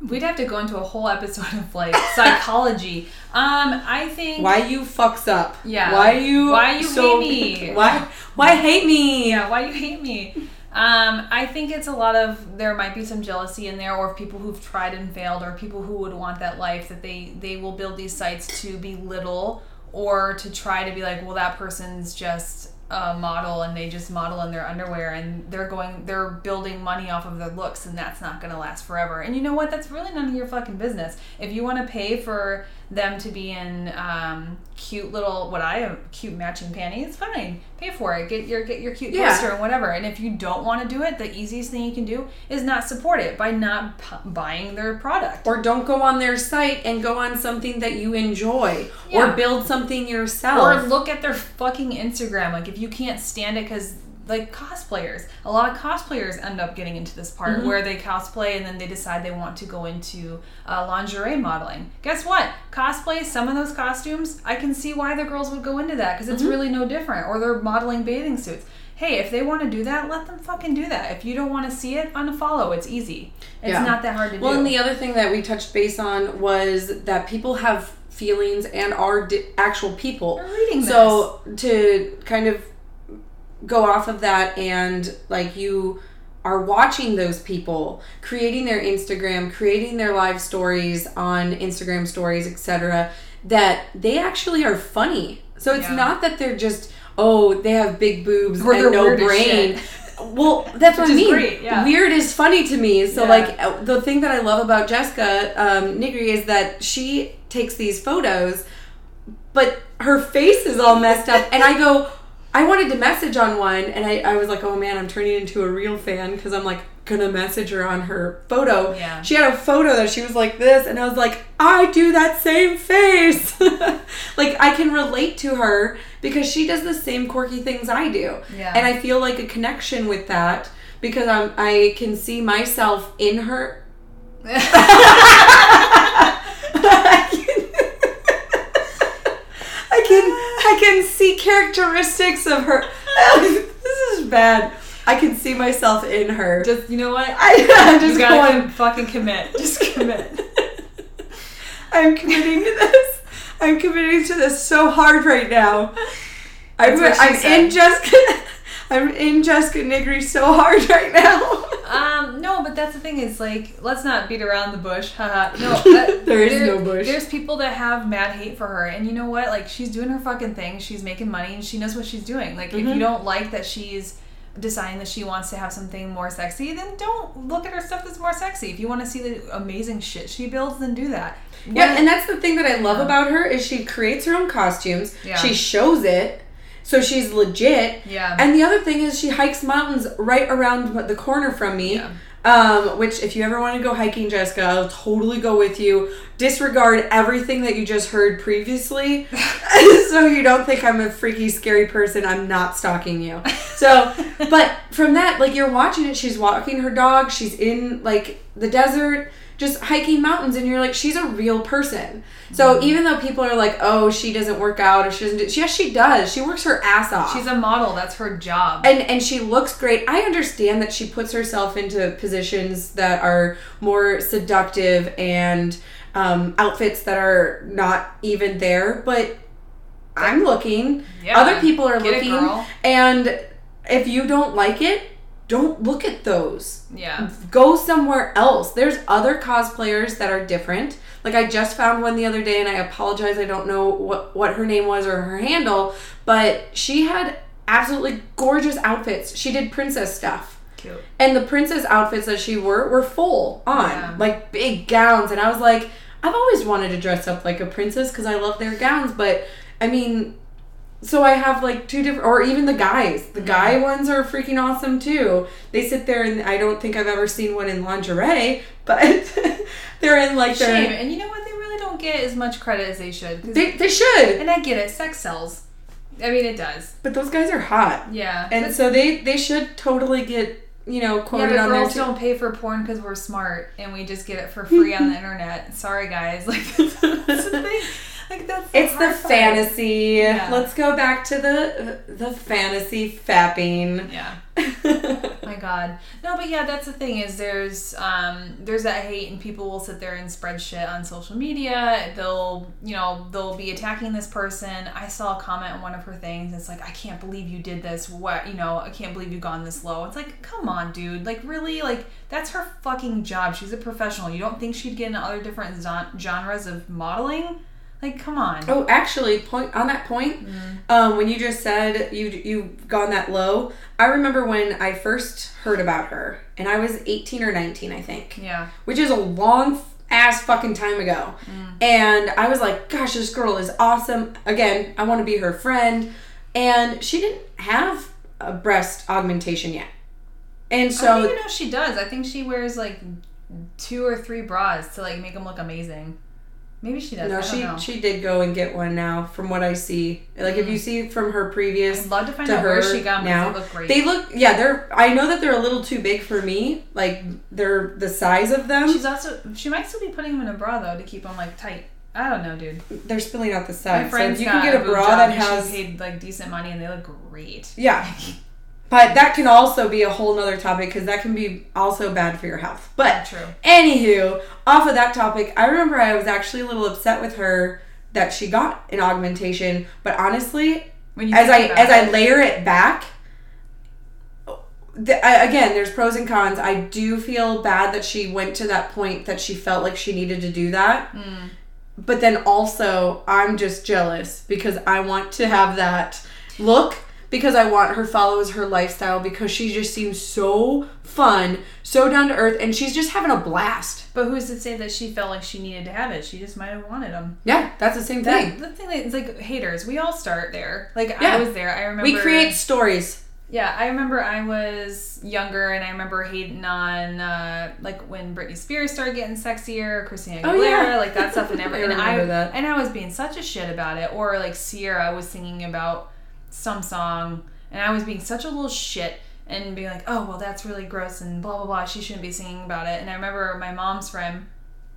we'd have to go into a whole episode of like [LAUGHS] psychology. Um, I think why you fucks up? Yeah. Why you Why you so hate me? Why why hate me? yeah, why you hate me? Um, I think it's a lot of there might be some jealousy in there, or people who've tried and failed, or people who would want that life that they they will build these sites to belittle or to try to be like, well, that person's just a model and they just model in their underwear and they're going they're building money off of their looks and that's not going to last forever. And you know what? That's really none of your fucking business. If you want to pay for them to be in um, cute little what i have cute matching panties fine pay for it get your get your cute Yeah. poster and whatever and if you don't want to do it the easiest thing you can do is not support it by not p- buying their product Or don't go on their site and go on something that you enjoy. Or build something yourself. or look at their fucking Instagram. Like if you can't stand it because like cosplayers, a lot of cosplayers end up getting into this part Mm-hmm. where they cosplay and then they decide they want to go into uh, lingerie modeling. Guess what? Cosplay, some of those costumes, I can see why the girls would go into that because it's Mm-hmm. really no different. Or they're modeling bathing suits. Hey, if they want to do that, let them fucking do that. If you don't want to see it, unfollow. It's easy. It's Yeah. not that hard to Well, do. Well, and the other thing that we touched base on was that people have feelings and are di- actual people. They're reading So to kind of go off of that and like you are watching those people creating their Instagram, creating their live stories on Instagram stories, etc. That they actually are funny. So it's Yeah. not that they're just oh they have big boobs Or they're and no brain. Well, that's what I mean. great, yeah. Weird is funny to me. So Yeah. like uh, the thing that I love about Jessica um, Nigri is that she takes these photos, but her face is all messed up, and I go, I wanted to message on one, and I, I was like, oh man, I'm turning into a real fan because I'm like gonna message her on her photo. Yeah. She had a photo that she was like this, and I was like, I do that same face. [LAUGHS] like I can relate to her because she does the same quirky things I do, Yeah. and I feel like a connection with that because I'm I can see myself in her. [LAUGHS] I can, I can I can see characteristics of her. [LAUGHS] this is bad. I can see myself in her. Just you know what? [LAUGHS] I, I'm just going. com- fucking commit. [LAUGHS] Just commit. I'm committing to this. I'm committing to this so hard right now. I'm, That's I'm said. in Jessica. I'm in Jessica Nigri so hard [LAUGHS] right now. Um, no, but that's the thing is like, let's not beat around the bush. Haha. [LAUGHS] no, that, There is no bush. There's people that have mad hate for her, and you know what? Like, she's doing her fucking thing. She's making money, and she knows what she's doing. Like, if Mhm. you don't like that she's deciding that she wants to have something more sexy, then don't look at her stuff that's more sexy. If you want to see the amazing shit she builds, then do that. Yeah, and that's the thing that I love about her is she creates her own costumes. Yeah. She shows it, so she's legit. yeah. And the other thing is she hikes mountains right around the corner from me. Yeah. Um, which if you ever want to go hiking, Jessica, I'll totally go with you. Disregard everything that you just heard previously, [LAUGHS] [LAUGHS] so you don't think I'm a freaky, scary person. I'm not stalking you. So, [LAUGHS] but from that, like you're watching it, she's walking her dog. She's in like the desert, just hiking mountains, and you're like, she's a real person. So Mm-hmm. even though people are like, oh, she doesn't work out or she doesn't, do, yes, she does. She works her ass off She's a model. That's her job. and and she looks great. I understand that she puts herself into positions that are more seductive and um, outfits that are not even there, but I'm looking. Yeah. Other people are Get it, looking, girl. and if you don't like it, don't look at those. yeah. Go somewhere else. There's other cosplayers that are different. Like I just found one the other day, and I apologize. I don't know what what her name was or her handle, but she had absolutely gorgeous outfits. She did princess stuff. Cute. And the princess outfits that she wore were full on, Yeah. like big gowns. And I was like, I've always wanted to dress up like a princess because I love their gowns. But I mean, so I have like two different, or even the guys. The mm-hmm. guy ones are freaking awesome too. They sit there and I don't think I've ever seen one in lingerie, [LAUGHS] but they're in like Shame. their. And you know what? They really don't get as much credit as they should. They, they should, and I get it. Sex sells. I mean, it does. but those guys are hot, Yeah. and so they they should totally get you know yeah, quoted but on girls too. don't pay for porn because we're smart and we just get it for [LAUGHS] free on the internet. Sorry, guys. [LAUGHS] Like that's the thing. [LAUGHS] Like that's It's the part. fantasy. Yeah. Let's go back to the the fantasy fapping. Yeah. [LAUGHS] My God. No, but yeah, that's the thing is there's um there's that hate and people will sit there and spread shit on social media. They'll you know, they'll be attacking this person. I saw a comment on one of her things. It's like, I can't believe you did this. What you know, I can't believe you've gone this low. It's like, come on, dude. Like really, like that's her fucking job. She's a professional. You don't think she'd get into other different zon- genres of modeling? Like, come on. oh, actually, point on that point. Um, when you just said you you gone that low, I remember when I first heard about her, and I was eighteen or nineteen, I think, Yeah. which is a long ass fucking time ago. And I was like, gosh, this girl is awesome. Again, I want to be her friend. And she didn't have a breast augmentation yet. And I so don't even know she does. I think she wears like two or three bras to like make them look amazing. Maybe she does. No, she she did go and get one now, from what I see. Like if you mm. see from her previous I'd love to find to out where her she got them. now, They look great. they look yeah they're I know that they're a little too big for me. Like they're the size of them. She's also she might still be putting them in a bra though to keep them like tight. I don't know, dude. they're spilling out the My sides. So friend's if you can get a bra that has paid like decent money and they look great. yeah. [LAUGHS] But that can also be a whole nother topic because that can be also bad for your health. But True. Anywho, off of that topic, I remember I was actually a little upset with her that she got an augmentation. But honestly, When you as I as I layer it back, the, I, again, there's pros and cons. I do feel bad that she went to that point that she felt like she needed to do that. Hmm. But then also, I'm just jealous because I want to have that look because I want her follows her lifestyle because she just seems so fun, so down to earth, and she's just having a blast. But who's to say that she felt like she needed to have it? She just might have wanted them. Yeah, that's the same That, thing. the thing that, it's like haters. We all start there. Like Yeah. I was there. I remember We create stories. Yeah, I remember I was younger and I remember hating on uh, like when Britney Spears started getting sexier, Christina Oh, Aguilera, yeah. like that stuff and [LAUGHS] everything. I and I remember that. and I was being such a shit about it. Or like Ciara was singing about some song and I was being such a little shit and being like, oh well, that's really gross and blah blah blah. She shouldn't be singing about it. And I remember my mom's friend,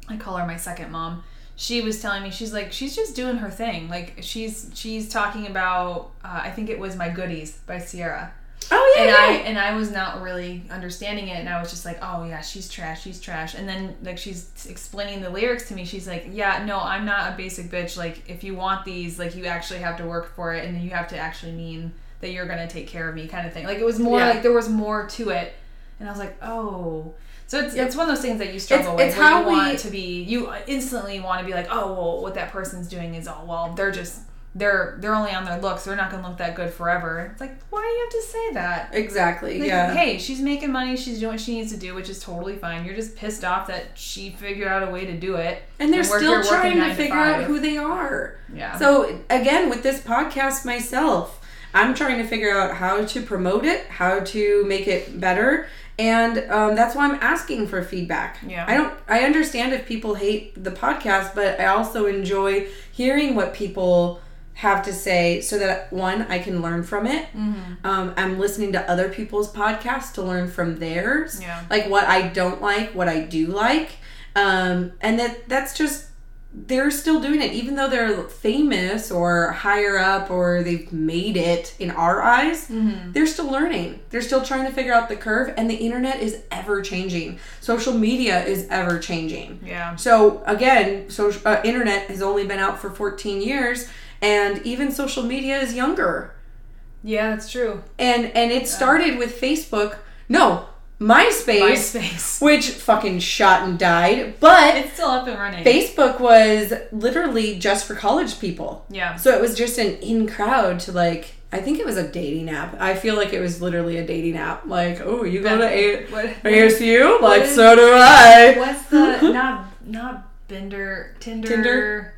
I call her my second mom. She was telling me she's like she's just doing her thing. Like she's she's talking about uh, I think it was My Goodies by Ciara Oh yeah, and yeah. I and I was not really understanding it, and I was just like, oh yeah, she's trash, she's trash. And then like she's explaining the lyrics to me, she's like, yeah, no, I'm not a basic bitch. Like if you want these, like you actually have to work for it, and you have to actually mean that you're gonna take care of me, kind of thing. Like it was more Yeah. like there was more to it, and I was like, oh. So it's, it's one of those things that you struggle It's- with. it's how you want we- to be. You instantly want to be like, oh well, what that person's doing is all well. They're just they're they're only on their looks. They're not gonna look that good forever. It's like why do you have to say that? exactly. Like, yeah. Hey, she's making money. She's doing what she needs to do, which is totally fine. You're just pissed off that she figured out a way to do it. and they're we're still trying to nine to figure out who they are. Yeah. So again, with this podcast myself, I'm trying to figure out how to promote it, how to make it better, and um, that's why I'm asking for feedback. Yeah. I don't. I understand if people hate the podcast, but I also enjoy hearing what people have to say, so that one, I can learn from it. Mm-hmm. Um, I'm listening to other people's podcasts to learn from theirs. Yeah. Like what I don't like, what I do like, um, and that that's just they're still doing it even though they're famous or higher up or they've made it in our eyes Mm-hmm. they're still learning they're still trying to figure out the curve and the internet is ever changing social media is ever changing yeah. so again social uh, internet has only been out for 14 years and even social media is younger Yeah, that's true. and and it started with facebook no myspace, MySpace. [LAUGHS] which fucking shot and died but It's still up and running. Facebook was literally just for college people. Yeah. So it was just an in crowd to like I think it was a dating app. I feel like it was literally a dating app. Like, oh, you go to A- What- ASU? Like, is- so do I. What's the [LAUGHS] not not Binder Tinder? Tinder?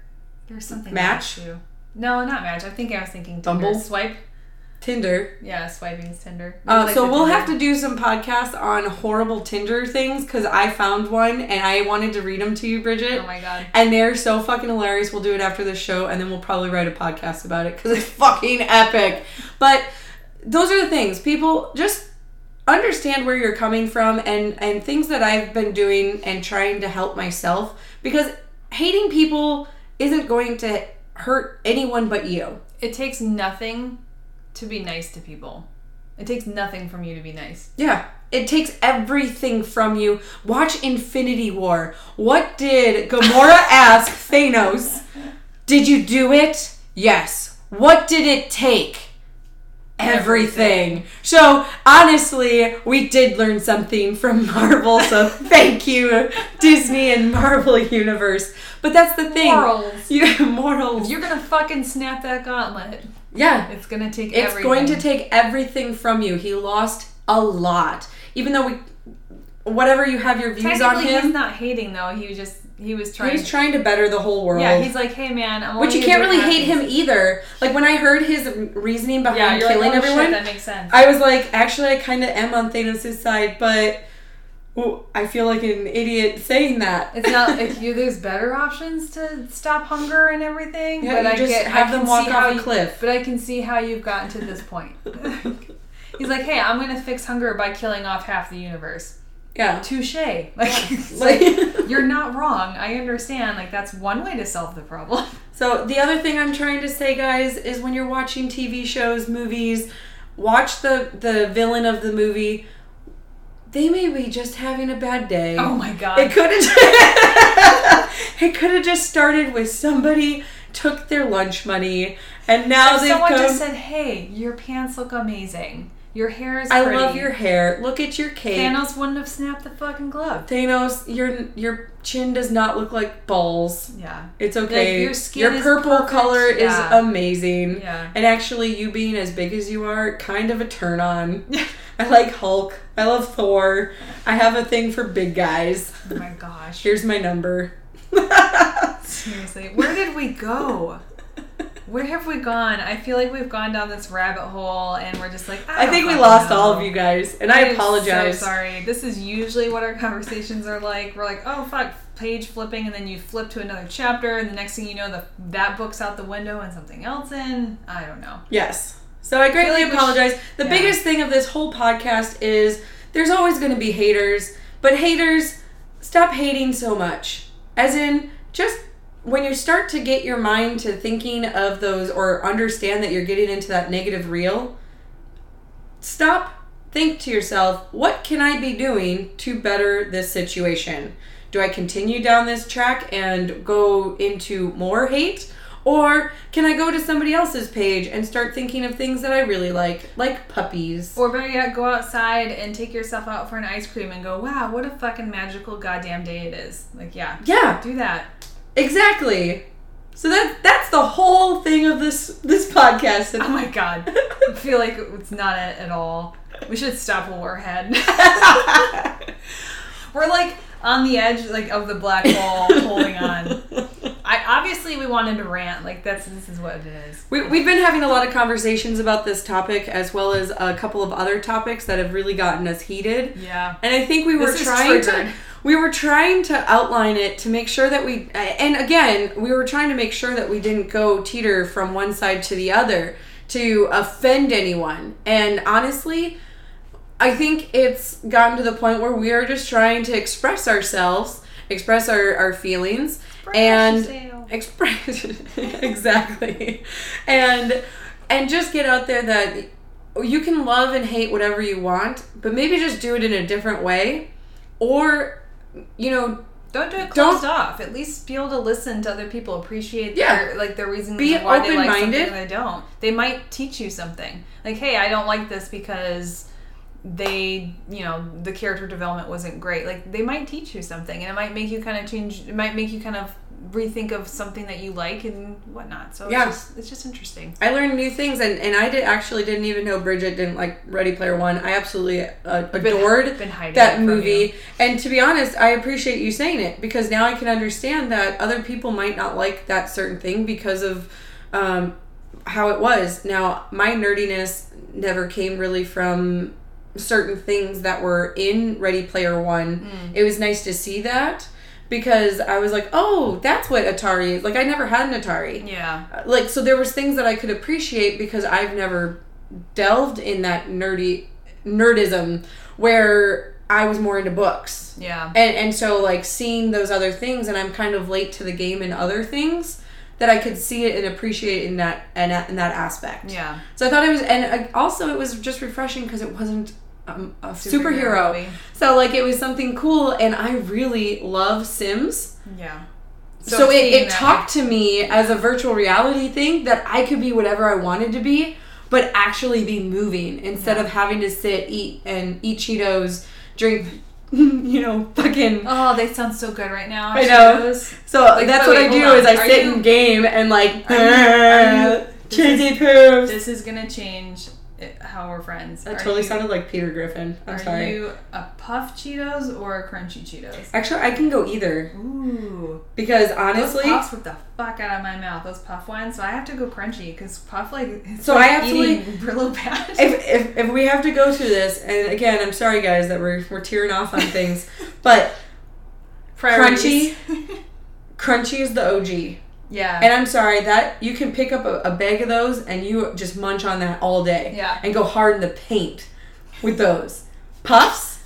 There's something Match? too. No, not match. I think I was thinking Tinder. Bumble? Swipe. Tinder. Yeah, swiping's Tinder. Uh, It's so we'll Tinder. have to do some podcasts on horrible Tinder things because I found one and I wanted to read them to you, Bridget. Oh my god. And they're so fucking hilarious. We'll do it after the show, and then we'll probably write a podcast about it because it's fucking epic. But those are the things. People just understand where you're coming from and and things that I've been doing and trying to help myself because hating people isn't going to hurt anyone but you. It takes nothing to be nice to people. It takes nothing from you to be nice. Yeah. It takes everything from you. Watch Infinity War. What did Gamora [LAUGHS] ask Thanos? Did you do it? Yes. What did it take? Everything. So, honestly, we did learn something from [LAUGHS] Marvel, so thank you, Disney and Marvel Universe. But that's the thing. Morals. [LAUGHS] Yeah, morals. You're gonna fucking snap that gauntlet. Yeah. It's gonna take It's everything. going to take everything from you. He lost a lot. Even though we whatever you have your views on Technically, he's not hating though. He was just he was he trying. was trying to better the whole world. yeah, he's like, hey man, I'm Which you can't really hate him either. Like when I heard his reasoning behind Yeah, killing like, oh, everyone, Shit, that makes sense. I was like, actually, I kind of am on Thanos' side, but ooh, I feel like an idiot saying that. It's not If you. There's better options to stop hunger and everything. Yeah, but you I just get, have I them walk off a cliff. But I can see how you've gotten to this point. [LAUGHS] He's like, hey, I'm gonna fix hunger by killing off half the universe. Yeah. Touche. Like, [LAUGHS] Like- [LAUGHS] you're not wrong. I understand. Like that's one way to solve the problem. [LAUGHS] So the other thing I'm trying to say, guys, is when you're watching TV shows, movies, watch the the villain of the movie. They may be just having a bad day. Oh my god. It could have. it could have just started with somebody took their lunch money, and now If they've someone come. just said, "Hey, your pants look amazing," Your hair is I pretty. love your hair. Look at your cape. Thanos wouldn't have snapped the fucking glove. Thanos, your your chin does not look like balls. Yeah. It's okay. Like, your skin is purple perfect. color Yeah. is amazing. Yeah. And actually, you being as big as you are, kind of a turn on. [LAUGHS] I like Hulk. I love Thor. I have a thing for big guys. Oh my gosh. Here's my number. [LAUGHS] Seriously, where did we go? Where have we gone? I feel like we've gone down this rabbit hole, and we're just like. I, I think we lost know. all of you guys, and I I'm apologize. So sorry. This is usually what our conversations are like. We're like, oh fuck, page flipping, and then you flip to another chapter, and the next thing you know, the that book's out the window and something else in. I don't know. Yes. So I greatly we apologize. the yeah. biggest thing of this whole podcast is there's always going to be haters, but haters, stop hating so much. As in, just when you start to get your mind to thinking of those or understand that you're getting into that negative reel, stop, think to yourself, what can I be doing to better this situation? Do I continue down this track and go into more hate? Or can I go to somebody else's page and start thinking of things that I really like, like puppies? Or better yet, go outside and take yourself out for an ice cream and go, wow, what a fucking magical goddamn day it is. Like, yeah, Yeah, do that. Exactly. So that that's the whole thing of this this podcast. Oh my god. I feel like it's not it at all. We should stop while we're ahead. [LAUGHS] we're like on the edge like of the black hole holding on. [LAUGHS] Obviously we wanted to rant, like that's this is what it is. We, we've been having a lot of conversations about this topic as well as a couple of other topics that have really gotten us heated. Yeah. And I think we were This trying to we were trying to outline it to make sure that we and again, we were trying to make sure that we didn't go teeter from one side to the other to offend anyone. And honestly, I think it's gotten to the point where we are just trying to express ourselves, express our, our feelings and yourself. express [LAUGHS] exactly and and just get out there that you can love and hate whatever you want but maybe just do it in a different way or you know Don't do it Don't- closed off. At least be able to listen to other people, appreciate Yeah. their like their reasons Be why they like something and they don't. They might teach you something. Like, hey, I don't like this because they, you know, the character development wasn't great. Like, they might teach you something, and it might make you kind of change. It might make you kind of rethink of something that you like and whatnot. So Yeah. it's just it's just interesting. I learned new things, and, and I did actually didn't even know Bridget didn't like Ready Player One. I absolutely uh, adored been it that movie, and to be honest, I appreciate you saying it because now I can understand that other people might not like that certain thing because of um, how it was. Now, my nerdiness never came really from certain things that were in Ready Player One. Mm. It was nice to see that. Because I was like, oh, that's what Atari is. Like, I never had an Atari Yeah. like so there was things that I could appreciate because I've never delved in that nerdy nerdism where I was more into books. Yeah. And and so like seeing those other things and I'm kind of late to the game in other things that I could see it and appreciate in that and in that aspect. Yeah. So I thought it was and uh, also it was just refreshing because it wasn't um, a superhero. movie. So like it was something cool and I really love Sims. Yeah. So, it, it talked to me as a virtual reality thing that I could be whatever I wanted to be, but actually be moving instead Yeah. of having to sit, eat, and eat Cheetos, drink, [LAUGHS] you know, fucking. Oh, they sound so good right now. I know. Cheetos. So Like, that's wait, what I do on. is I Are sit you- in game and like Are you- are you- [LAUGHS] cheesy poofs. This is gonna change how we're friends. That Are totally you- sounded like Peter Griffin. I'm Are sorry. you a puff Cheetos or a crunchy Cheetos? Actually, I can go either Ooh, because honestly, those puffs with the fuck out of my mouth. Those puff ones. So I have to go crunchy because puff like So like I have to, eating [LAUGHS] Brillo pad. if, if, if we have to go through this, and again, I'm sorry guys that we're, we're tearing off on things, [LAUGHS] but Priorities. crunchy is the OG. Yeah. And I'm sorry that you can pick up a, a bag of those and you just munch on that all day. Yeah. And go hard in the paint with those. Puffs,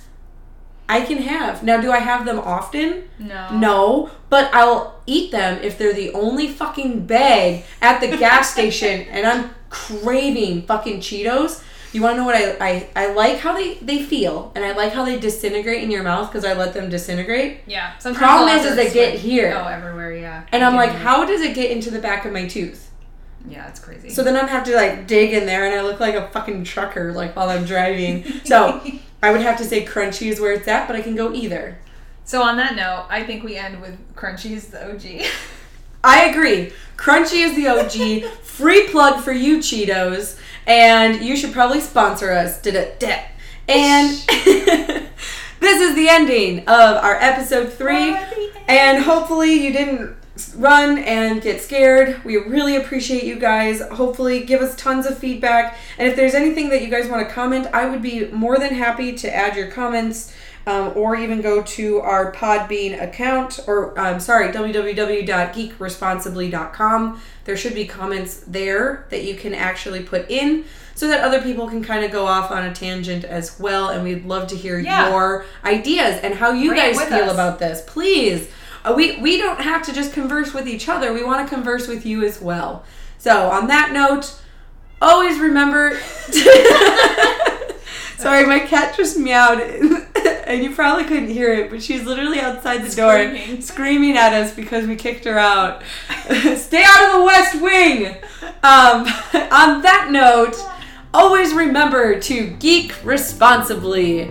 I can have. Now, do I have them often? no. No, but I'll eat them if they're the only fucking bag at the gas station [LAUGHS] and I'm craving fucking Cheetos. You want to know what I, I I like how they they feel and I like how they disintegrate in your mouth because I let them disintegrate. Yeah. Sometimes Problem is, is they get here. Oh, everywhere. Yeah. And I'm like, it. how does it get into the back of my tooth? Yeah, it's crazy. So then I'd have to like dig in there and I look like a fucking trucker like while I'm driving. [LAUGHS] So I would have to say crunchy is where it's at, but I can go either. So on that note, I think we end with Crunchy's the OG. I agree. Crunchy is the OG. [LAUGHS] Free plug for you, Cheetos. And you should probably sponsor us. Did it? Did. And [LAUGHS] this is the ending of our episode three. And hopefully you didn't run and get scared. We really appreciate you guys. Hopefully give us tons of feedback. And if there's anything that you guys want to comment, I would be more than happy to add your comments. Um, or even go to our Podbean account, or I'm sorry, www.geekresponsibly.com. There should be comments there that you can actually put in so that other people can kind of go off on a tangent as well. And we'd love to hear Yeah. your ideas and how you Bring guys feel us. about this. Please. Uh, we, we don't have to just converse with each other, we want to converse with you as well. So, on that note, always remember. [LAUGHS] [LAUGHS] Sorry, my cat just meowed, [LAUGHS] and you probably couldn't hear it, but she's literally outside the door Screaming. screaming at us because we kicked her out. [LAUGHS] Stay out of the West Wing! Um, [LAUGHS] on that note, always remember to geek responsibly.